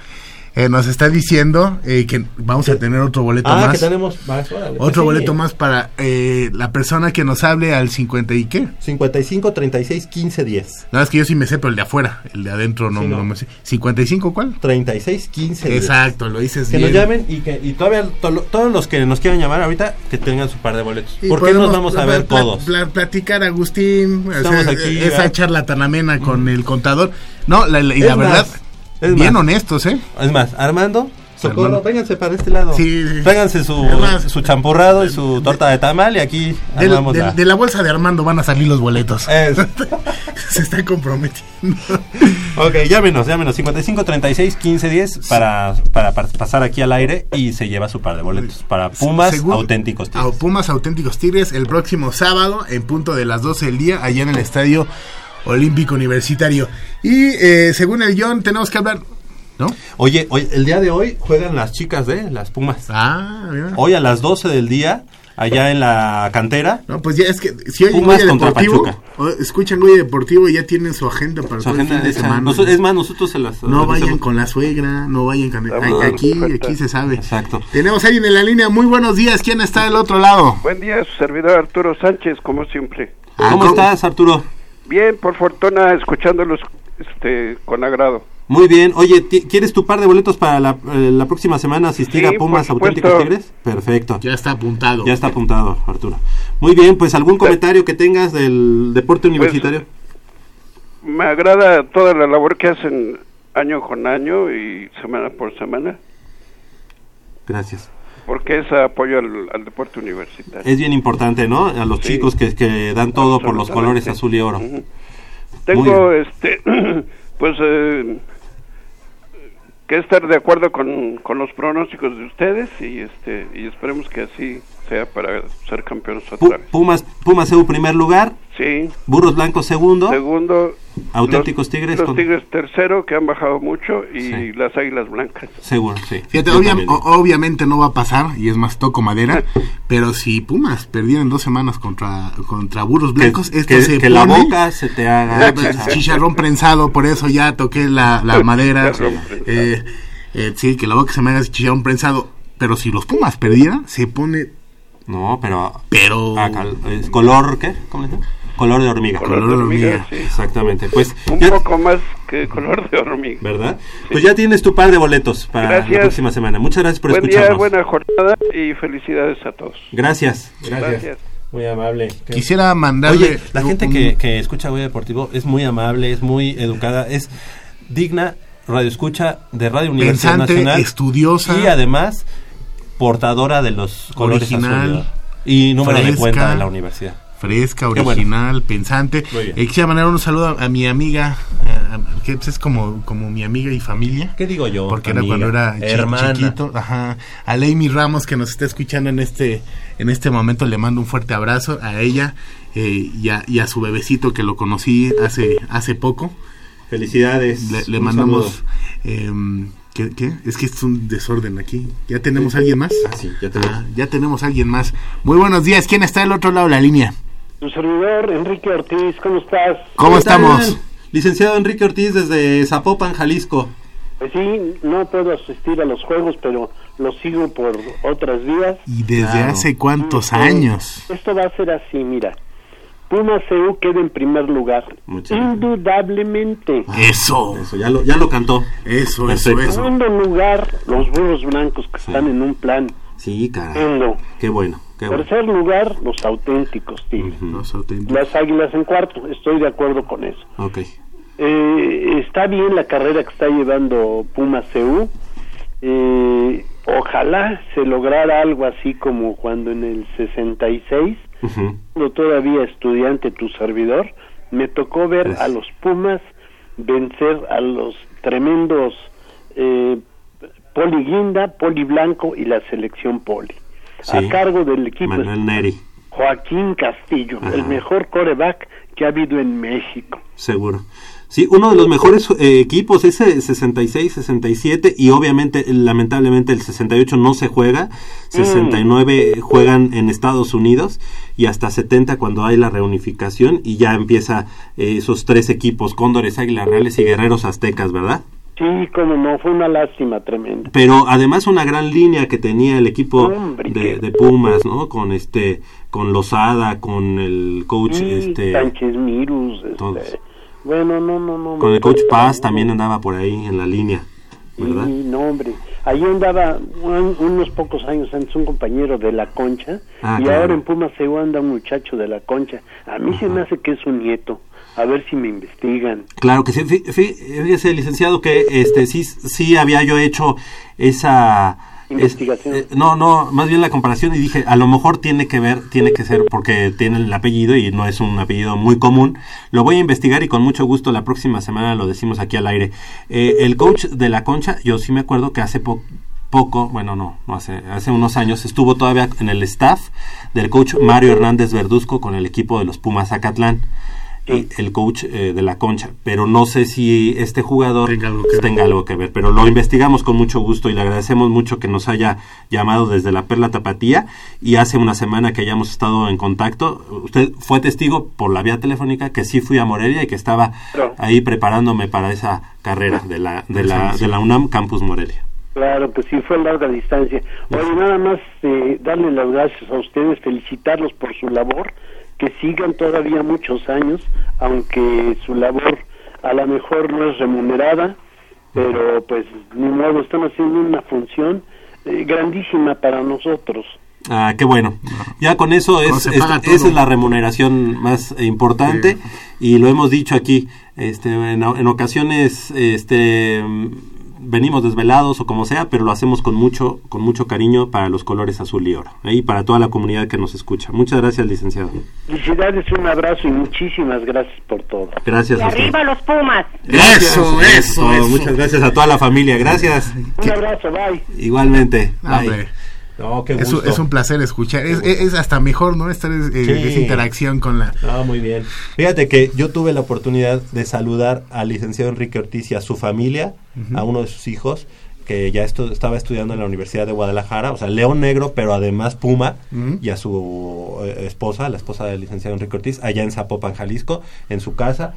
eh, nos está diciendo eh, que vamos a tener otro boleto Ah, más. que tenemos más. órale. Otro sí. boleto más para eh, la persona que nos hable al 50 y qué. 55, 36, 15, 10. No, es que yo sí me sé, pero el de afuera, el de adentro no, Sí, no. no me sé. ¿55 cuál? 36, 15, 10. Exacto, lo dices Que bien. nos llamen y que y todavía to- todos los que nos quieran llamar ahorita que tengan su par de boletos. Y ¿Por qué nos vamos a ver todos? pla- platicar, Agustín, Estamos hacer aquí, esa ¿verdad? charla tan amena con el contador. No, la, la- y Es la más, verdad, es bien más. honestos, ¿eh? Es más, Armando, Socorro, Armando. vénganse para este lado. Sí, sí. Tráiganse su, su champurrado y su torta de tamal y aquí armamos del- la... de la bolsa de Armando van a salir los boletos. Es- (laughs) Se está comprometiendo. Ok, llámenos, llámenos 55 36 15 10 para, para, para pasar aquí al aire y se lleva su par de boletos para Pumas Según- auténticos. a Pumas Auténticos Tigres el próximo sábado en punto de las 12 del día allá en el Estadio Olímpico Universitario. Y eh, según el guion tenemos que hablar... ¿No? Oye, oye, el día de hoy juegan las chicas de las Pumas. Ah, mira. Hoy a las 12 del día, allá en la cantera. No, pues ya es que si oyen Pumas Goya contra Deportivo, Pachuca. o escuchan Goya Deportivo y ya tienen su agenda para Su todo el agenda fin de semana. Es más, nosotros se las no vayan con la suegra, no vayan con... Aquí, aquí se sabe. Exacto. Tenemos a alguien en la línea. Muy buenos días. ¿Quién está del otro lado? Buen día, su servidor Arturo Sánchez, como siempre. Ah, ¿Cómo estás, Arturo? Bien, por fortuna, escuchándolos este, con agrado. Muy bien. Oye, ¿quieres tu par de boletos para la, eh, la próxima semana asistir Sí, a Pumas. Auténticos Tigres? Perfecto. Ya está apuntado. Ya está apuntado, Arturo. Muy bien, pues algún comentario que tengas del deporte universitario. Me agrada toda la labor que hacen año con año y semana por semana, Gracias. Porque es apoyo al, al deporte universitario. Es bien importante, ¿no? A los Sí. chicos que, que dan todo por los colores azul y oro. Tengo, este, (clears throat) pues, eh, que estar de acuerdo con, con los pronósticos de ustedes y este y esperemos que así sea para ser campeones otra vez. Pumas, Pumas EU primer lugar, Sí. Burros Blancos segundo, Segundo, Auténticos los- Tigres Los con- Tigres tercero, que han bajado mucho, y Sí. las Águilas Blancas. seguro, sí. Fíjate, obvia- o- obviamente no va a pasar, y es más, toco madera, (laughs) pero si Pumas perdieron dos semanas contra, contra Burros Blancos, que, esto que- se que la boca se te haga (laughs) chicharrón prensado, por eso ya toqué la, la (laughs) madera. Eh, eh, sí, que la boca se me haga chicharrón prensado. Pero si los Pumas perdieran, se pone... No, pero Pero... cal- es color, ¿qué? ¿Cómo le dicen? Color de hormiga. Color de hormiga, sí. Exactamente. Pues Un ya- poco más que color de hormiga. ¿verdad? Pues ya tienes tu par de boletos para Gracias. la próxima semana. Muchas gracias por Buen día, buena jornada y felicidades a todos. Gracias. Gracias. Muy amable. Qué- Quisiera mandarle Oye, la gente un- que, que escucha Goya Deportivo es muy amable, es muy educada, es digna radio escucha de Radio Universidad Pensante, Nacional. estudiosa. Y además, portadora de los colores Original, azul y número de fresca. cuenta de la universidad. fresca, bueno. original, pensante. Eh, quisiera mandar un saludo a, a mi amiga, eh, a- que es como, como mi amiga y familia. ¿Qué digo yo? Porque era cuando era chi- chiquito. Ajá. A Leimi Ramos, que nos está escuchando en este, en este momento, le mando un fuerte abrazo a ella eh, y, a, y a su bebecito que lo conocí hace, hace poco. Felicidades. Le, mandamos... ¿qué, qué? Es que es un desorden aquí. ¿Ya tenemos a alguien más? Ah, sí, ya tenemos. Ah, ya tenemos a alguien más. Muy buenos días. ¿Quién está del otro lado de la línea? Tu servidor, Enrique Ortiz, ¿cómo estás? ¿Cómo estamos? Licenciado Enrique Ortiz desde Zapopan, Jalisco. Pues sí, no puedo asistir a los juegos, pero los sigo por otras vías. ¿Y desde Claro. hace cuántos años? Esto va a ser así, mira. Puma CU queda en primer lugar. Muchas. Indudablemente. Eso. Eso, ya lo, ya lo cantó. Eso, eso. En eso. segundo lugar, los burros blancos que están en un plan. Sí, caray. Endo. Qué bueno, qué bueno. Tercer lugar, los auténticos. Ujú. Los auténticos. Las águilas en cuarto. Estoy de acuerdo con eso. Ok. Eh, está bien la carrera que está llevando Puma CU. Eh, ojalá se lograra algo así como cuando en el 66, Cuando todavía estudiante tu servidor, me tocó ver a los Pumas vencer a los tremendos eh, Poli Guinda, Poli Blanco y la selección Poli. Sí. A cargo del equipo Manuel Neri, Joaquín Castillo, Ajá. el mejor coreback que ha habido en México. seguro. Sí, uno de los mejores eh, equipos, ese 66-67, y obviamente, lamentablemente, el 68 no se juega, 69 juegan en Estados Unidos, y hasta 70 cuando hay la reunificación, y ya empieza eh, esos tres equipos, Cóndores, Águilas Reales y Guerreros Aztecas, ¿verdad? Sí, como no, fue una lástima tremenda. Pero además una gran línea que tenía el equipo de, Pumas, ¿no? Con este, con Lozada, con el coach, Sí, este, Sánchez Mirus, este, todos. Bueno, no, no, no. con el coach Paz también andaba por ahí en la línea, ¿verdad? Sí, no, hombre. Ahí andaba un- unos pocos años antes un compañero de La Concha Ah, y claro. ahora en Pumas se anda un muchacho de La Concha. A mí se me hace que es un nieto. A ver si me investigan. Claro que sí. Fí- fí- Fíjese, licenciado, que este sí, sí había yo hecho esa Investigación. es- eh, no, no, más bien la comparación y dije, a lo mejor tiene que ver, tiene que ser porque tiene el apellido y no es un apellido muy común. Lo voy a investigar y con mucho gusto la próxima semana lo decimos aquí al aire. Eh, el coach de la Concha, yo sí me acuerdo que hace po- poco, bueno, no, no hace, hace unos años estuvo todavía en el staff del coach Mario Hernández Verduzco con el equipo de los Pumas Zacatlán. Y el coach eh, de la concha, pero no sé si este jugador tenga algo, que ver, pero lo investigamos con mucho gusto y le agradecemos mucho que nos haya llamado desde la Perla Tapatía y hace una semana que hayamos estado en contacto. Usted fue testigo por la vía telefónica que sí fui a Morelia y que estaba Claro. ahí preparándome para esa carrera de la, de la, de la UNAM Campus Morelia. Claro, pues sí, fue a larga distancia. Oye, nada más eh, darle las gracias a ustedes, felicitarlos por su labor, que sigan todavía muchos años, aunque su labor a lo mejor no es remunerada, pero pues ni modo, están haciendo una función eh, grandísima para nosotros. Ah, qué bueno. Ya con eso es, es- esa es la remuneración más importante y lo hemos dicho aquí. Este, en, en ocasiones, este, venimos desvelados o como sea, pero lo hacemos con mucho, con mucho cariño para los colores azul y oro ¿eh? y para toda la comunidad que nos escucha. Muchas gracias, licenciado. Felicidades, un abrazo y muchísimas gracias por todo. Gracias a usted. Arriba los Pumas. Gracias, Eso, eso, eso. Muchas gracias a toda la familia. Gracias. Un abrazo, bye. Igualmente. Bye. No, qué Es, un- gusto. es un placer escuchar. Es, es- es hasta mejor, ¿no? Estar eh, Sí. esa interacción con la. Ah, muy bien. Fíjate que yo tuve la oportunidad de saludar al licenciado Enrique Ortiz y a su familia, a uno de sus hijos, que ya estu- estaba estudiando en la Universidad de Guadalajara, o sea, León Negro, pero además Puma, y a su eh, esposa, la esposa del licenciado Enrique Ortiz, allá en Zapopan, Jalisco, en su casa.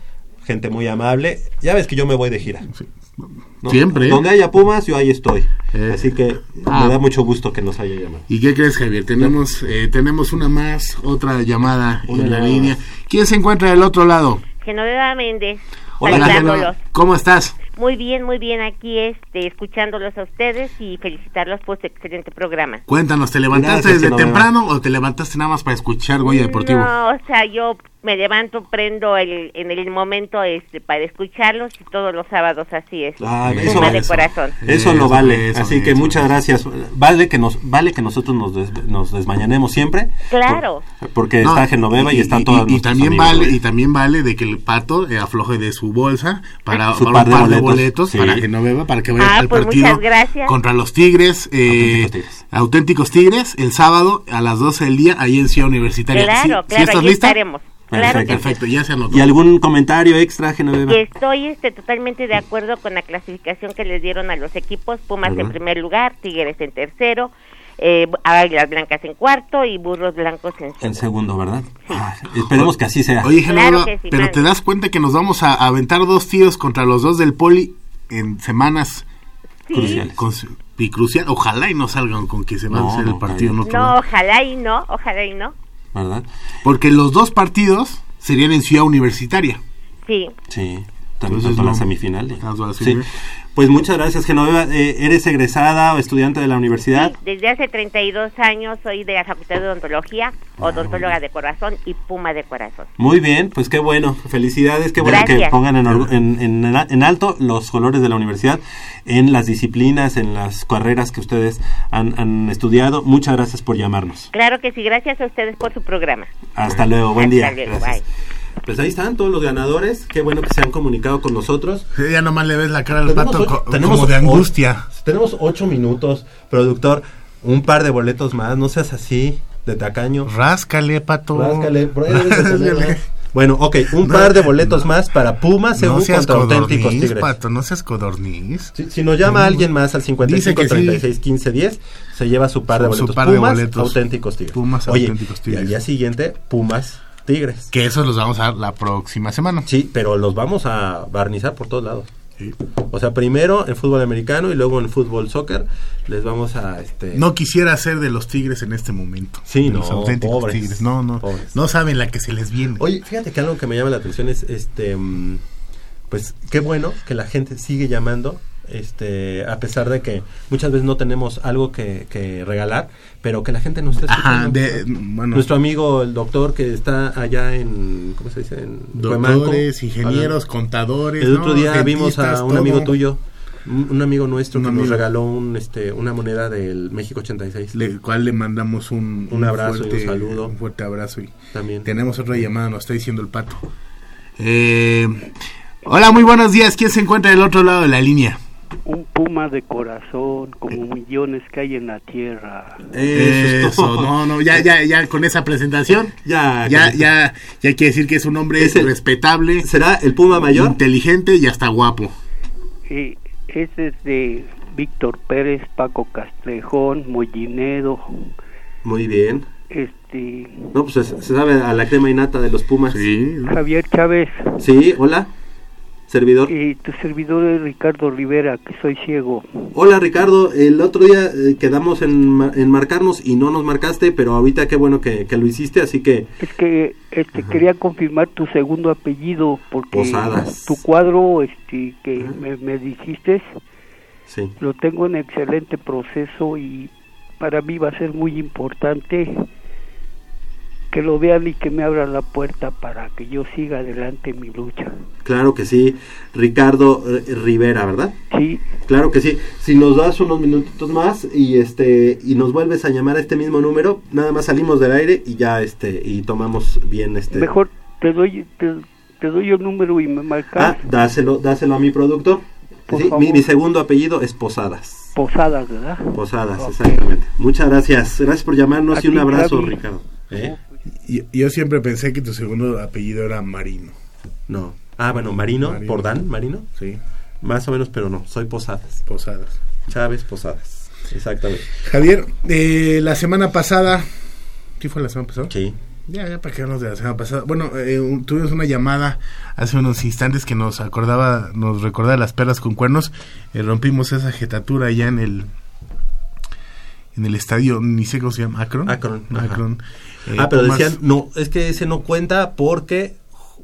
Gente muy amable. Ya ves que yo me voy de gira. ¿no? Siempre. Donde haya Pumas, yo ahí estoy. Eh. Así que Ah. me da mucho gusto que nos haya llamado. ¿Y qué crees, Javier? Tenemos, eh, tenemos una más, otra llamada Una en la llamada línea. ¿Quién se encuentra del otro lado? Genoveva Méndez, Hola. Genoveva. ¿Cómo estás? Muy bien, muy bien, aquí este, escuchándolos a ustedes y felicitarlos por su excelente programa. Cuéntanos, ¿te levantaste Gracias, desde Genoveva. temprano o te levantaste nada más para escuchar Goya Deportivo? No, o sea, yo me levanto, prendo el, en el momento este, para escucharlos y todos los sábados así es. Ah, eso, de eso. corazón. Eso lo vale. eso, Así que eso, muchas gracias. Vale que nos vale que nosotros nos, des- nos desmañanemos siempre. Claro. Porque No, está Genoveva y, están todos y, nuestros también amigos, vale y también vale de que el pato eh, afloje de su bolsa para, Su para par un par de boletos, boletos sí. para Genoveva para que vaya Ah, al pues partido muchas gracias. contra los Tigres, eh, auténticos tigres. el sábado a las 12 del día ahí en Ciudad Universitaria. Claro, ¿Sí- claro, sí estás ahí lista? estaremos. Claro sí. Perfecto, ya se anotó. ¿Y algún comentario extra, Genoveva? Que estoy este, totalmente de acuerdo con la clasificación que les dieron a los equipos, Pumas Ujú. en primer lugar, Tigres en tercero, eh, Águilas Blancas en cuarto y Burros Blancos en En segundo, ¿verdad? Ah, esperemos que así sea. Oye, Genoveva, Claro sí, pero man. te das cuenta que nos vamos a aventar dos tiros contra los dos del Poli en semanas Sí. Cruciales. con- y crucial. Ojalá y no salgan con que se va No, a hacer el no, partido No, lado. ojalá y no, ojalá y no. ¿Verdad? Porque los dos partidos serían en Ciudad Universitaria. Sí. Sí. También Entonces, tanto la no. la Sí. semifinal. Pues muchas gracias, Genoveva. Eh, ¿Eres egresada o estudiante de la universidad? Desde hace 32 años soy de la Facultad de Odontología, odontóloga de corazón y Puma de corazón. Muy bien, pues qué bueno. Felicidades, qué bueno que pongan en, en, en- en alto los colores de la universidad en las disciplinas, en las carreras que ustedes han, han estudiado. Muchas gracias por llamarnos. Claro que sí, gracias a ustedes por su programa. Hasta luego, buen Hasta día. luego, Gracias. Pues ahí están todos los ganadores. Qué bueno que se han comunicado con nosotros. Sí, Ya nomás le ves la cara al pato ocho- co- tenemos como de angustia. Tenemos ocho minutos, productor. Un par de boletos más, no seas así, de tacaño. Ráscale, pato. Ráscale, por ahí Ráscale. Bueno, ok, un par de boletos más para Pumas No según seas contra auténticos codorniz, tigres. pato, no seas codorniz. Si, si nos llama alguien más al 55 Dice que sí. 36 15 10, se lleva su par de boletos. par de Pumas, boletos. auténticos tigres. Pumas, Oye, auténticos Y tigres. al día siguiente, Pumas, tigres. Que esos los vamos a dar la próxima semana. Sí, pero los vamos a barnizar por todos lados. O sea, primero en fútbol americano y luego en fútbol soccer les vamos a este No quisiera ser de los tigres en este momento. Sí, no, los auténticos pobres, tigres. No, no. pobres. No saben la que se les viene. Oye, fíjate que algo que me llama la atención es este mm, pues qué bueno que la gente sigue llamando este a pesar de que muchas veces no tenemos algo que, que regalar, pero que la gente nos está Ajá, escuchando. de- bueno. Nuestro amigo el doctor que está allá en ¿cómo se dice? En Doctores, ingenieros, hablando. contadores. El otro día vimos a un todo. amigo tuyo, un, amigo nuestro Un que amigo. nos regaló un este una moneda del México 86. Le, cual le mandamos un, Un abrazo y un fuerte, saludo. Un fuerte abrazo. Y También. Tenemos otra llamada, nos está diciendo el pato. Eh, hola, muy buenos días. ¿Quién se encuentra del otro lado de la línea? Un puma de corazón, como millones que hay en la tierra. Eso, no, no, ya, ya, ya con esa presentación, ya, ya, ya, ya quiere decir que es un hombre Ese- respetable. ¿Será el Puma mayor? Inteligente y hasta guapo. Eh, ese es de Víctor Pérez, Paco Castrejón, Mollinedo, Muy bien. este, No, pues se, se sabe a la crema innata de los Pumas. Sí. Javier Chávez Sí, hola. Servidor. y tu servidor es Ricardo Rivera, que soy ciego. Hola Ricardo, el otro día eh, quedamos en, en marcarnos y no nos marcaste, pero ahorita qué bueno que, que lo hiciste, así que Es que este, quería confirmar tu segundo apellido, porque Posadas. tu cuadro este, que me, me dijiste sí. lo tengo en excelente proceso y para mí va a ser muy importante que lo vean y que me abran la puerta para que yo siga adelante en mi lucha. Claro que sí, Ricardo eh, Rivera, ¿verdad? Sí. Claro que sí. Si nos das unos minutitos más y este y nos vuelves a llamar a este mismo número, nada más salimos del aire y ya este y tomamos bien este. Mejor te doy te, te doy el número y me marcas Ah, dáselo, dáselo a mi Sí, mi, mi segundo apellido es Posadas. Posadas, ¿verdad? Posadas, exactamente. Muchas gracias. Gracias por llamarnos A y un abrazo, Javi. Ricardo. ¿Eh? Y- yo siempre pensé que tu segundo apellido era Marino. No. Ah, bueno, Marino, Marino. por Dan, Marino. Sí. Más o menos, pero no, soy Posadas. Posadas. Chávez Posadas. Exactamente. Javier, eh, la semana pasada, ¿sí fue la semana pasada? Sí. Ya, ya, para que nos de la semana pasada. Bueno, eh, tuvimos una llamada hace unos instantes que nos acordaba, nos recordaba las perlas con cuernos. Eh, rompimos esa jetatura ya en el en el estadio, ni sé cómo se llama, Akron. Akron. Akron. Eh, ah, pero Pumas- decían, no, es que ese no cuenta porque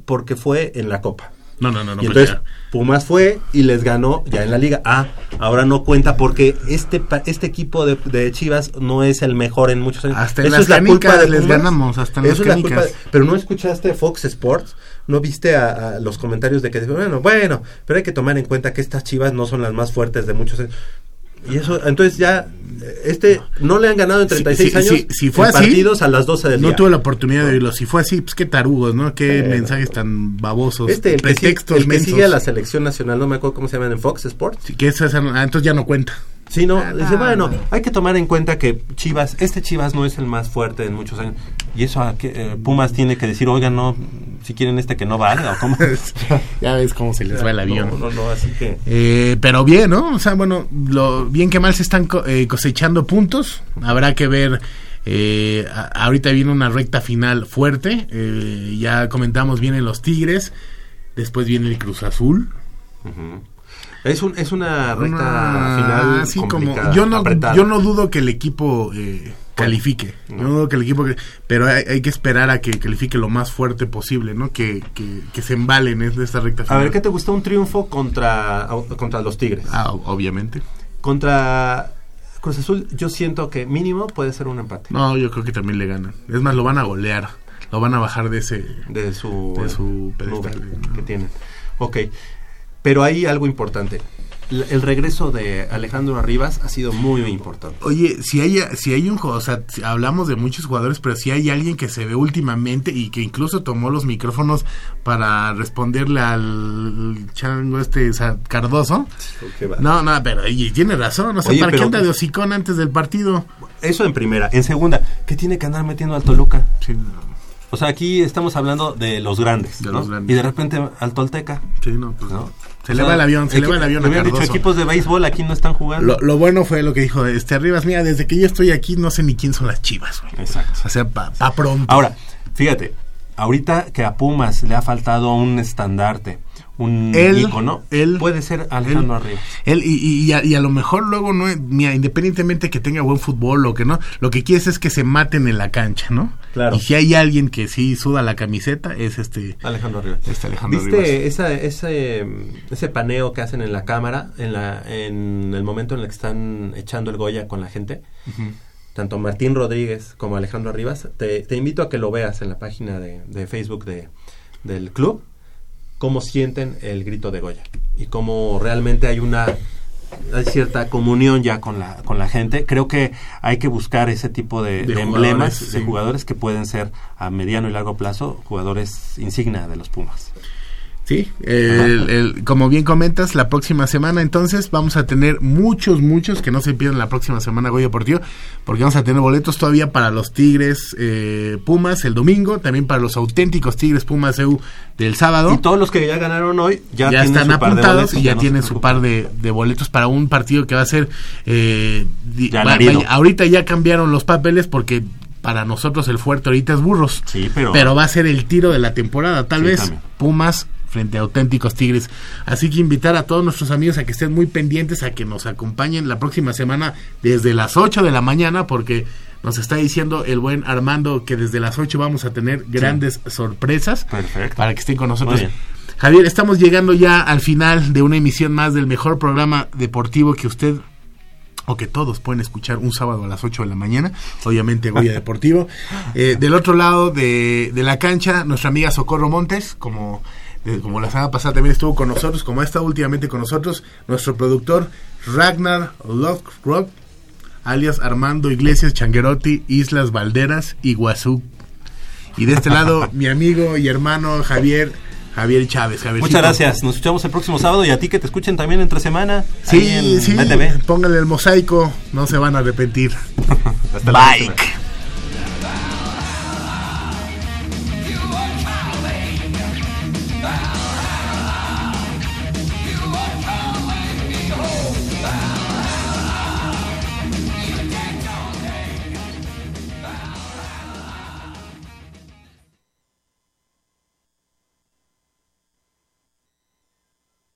porque fue en la Copa. No, no, no, no. y entonces Pumas fue y les ganó ya en la liga. Ah, ahora no cuenta porque este este equipo de, de Chivas no es el mejor en muchos años. Hasta en Eso las es la culpa de les Pumas. ganamos, hasta en Eso las es la culpa de- pero no escuchaste Fox Sports, no viste a, a los comentarios de que bueno, bueno, pero hay que tomar en cuenta que estas Chivas no son las más fuertes de muchos años. Y eso, entonces ya, eh, este, no le han ganado en Si- 36 si- años si- si fue en así, partidos a las 12 del no día. tuve la oportunidad de oírlo. Si fue así, pues qué tarugos, ¿no? Qué Sí. mensajes tan babosos. Este, el que, sí- pretextos el que sigue a la selección nacional, no me acuerdo cómo se llaman en Fox Sports. Sí, que esa- esa- ah, entonces ya no cuenta. Sí, no, dice, bueno, hay que tomar en cuenta que Chivas, este Chivas no es el más fuerte en muchos años. Y eso a que, eh, Pumas tiene que decir, oigan, no, si quieren este que no vale, o cómo. (laughs) ya ves cómo se les va el avión. No, no, no, así que. Eh, pero bien, ¿no? O sea, bueno, lo bien que mal se están co- eh, cosechando puntos. Habrá que ver. eh, a- ahorita viene una recta final fuerte. eh, ya comentamos, vienen los Tigres. Después viene el Cruz Azul. Es, un, es una recta Una- final. así como yo no apretada. yo no dudo que el equipo eh, califique no dudo que el equipo pero hay, hay que esperar a que califique lo más fuerte posible no que, que, que se embalen en esta recta A final ver, ¿qué te gustó un triunfo contra, contra los Tigres? Ah, obviamente Contra Cruz Azul, yo siento que mínimo puede ser un empate. no yo creo que también le ganan es más lo van a golear lo van a bajar de ese de su, de su pedestal que tienen. Ok, pero hay algo importante. El regreso de Alejandro Arribas ha sido muy, muy importante. Oye, si hay, si hay un jugador, o sea, hablamos de muchos jugadores, pero si hay alguien que se ve últimamente y que incluso tomó los micrófonos para responderle al chango este o sea, Cardoso. No, no, pero y tiene razón, o sea, Oye, ¿para qué anda de hocicón antes del partido? Eso en primera. En segunda, ¿qué tiene que andar metiendo al Toluca? O sea, aquí estamos hablando de los grandes, De ¿no? los grandes. Y de repente al Tolteca. Sí, no, pues ¿no? Se le va el avión, se le va el avión Me habían dicho equipos de béisbol aquí no están jugando. Lo, lo bueno fue lo que dijo este Arribas, mira, desde que yo estoy aquí no sé ni quién son las chivas, güey. Exacto. O sea, pa, pa pronto. Ahora, fíjate, ahorita que a Pumas le ha faltado un estandarte, un Él- ícono, él- puede ser Alejandro él- Arribas. Él, y, y- y a, y a lo mejor luego, no mira, independientemente que tenga buen fútbol o que no, lo que quieres es que se maten en la cancha, ¿no? Claro. Y si hay alguien que sí suda la camiseta, es este Alejandro Arribas. Este Alejandro ¿Viste esa, ese, ese paneo que hacen en la cámara en, la, en el momento en el que están echando el Goya con la gente? Tanto Martín Rodríguez como Alejandro Arribas. Te, te invito a que lo veas en la página de, de Facebook de, del club, cómo sienten el grito de Goya y cómo realmente hay una hay cierta comunión ya con la con la gente. Creo que hay que buscar ese tipo de, De de emblemas de jugadores que pueden ser a mediano y largo plazo jugadores insignia de los Pumas. Sí, el- el- como bien comentas, la próxima semana entonces vamos a tener muchos, muchos que no se pierdan la próxima semana Goya Deportivo, porque vamos a tener boletos todavía para los Tigres eh, Pumas el domingo, también para los auténticos Tigres Pumas EU del sábado. Y todos los que ya ganaron hoy ya, están apuntados y ya no tienen su par de, de boletos para un partido que va a ser eh, va- ahorita ya cambiaron los papeles porque para nosotros el fuerte ahorita es burros Sí, pero- va a ser el tiro de la temporada tal Sí, vez también. Pumas frente a auténticos Tigres así que invitar a todos nuestros amigos a que estén muy pendientes a que nos acompañen la próxima semana desde las 8 de la mañana porque nos está diciendo el buen Armando que desde las 8 vamos a tener grandes sorpresas Perfecto. para que estén con nosotros. Javier, estamos llegando ya al final de una emisión más del mejor programa deportivo que usted o que todos pueden escuchar un sábado a las 8 de la mañana, obviamente Goya (laughs) Deportivo. Eh, del otro lado de, de la cancha, nuestra amiga Socorro Montes, como, como la semana pasada también estuvo con nosotros, como ha estado últimamente con nosotros, nuestro productor Ragnar Lockrock, alias Armando Iglesias Changuerotti, Islas Valderas, Iguazú. Y de este lado, (laughs) mi amigo y hermano Javier, Javier Chávez. Javiercito. Muchas gracias. Nos escuchamos el próximo sábado y a ti que te escuchen también entre semana. Sí, sí, BTV. pónganle el mosaico, no se van a arrepentir. (laughs) Hasta la Bye. próxima.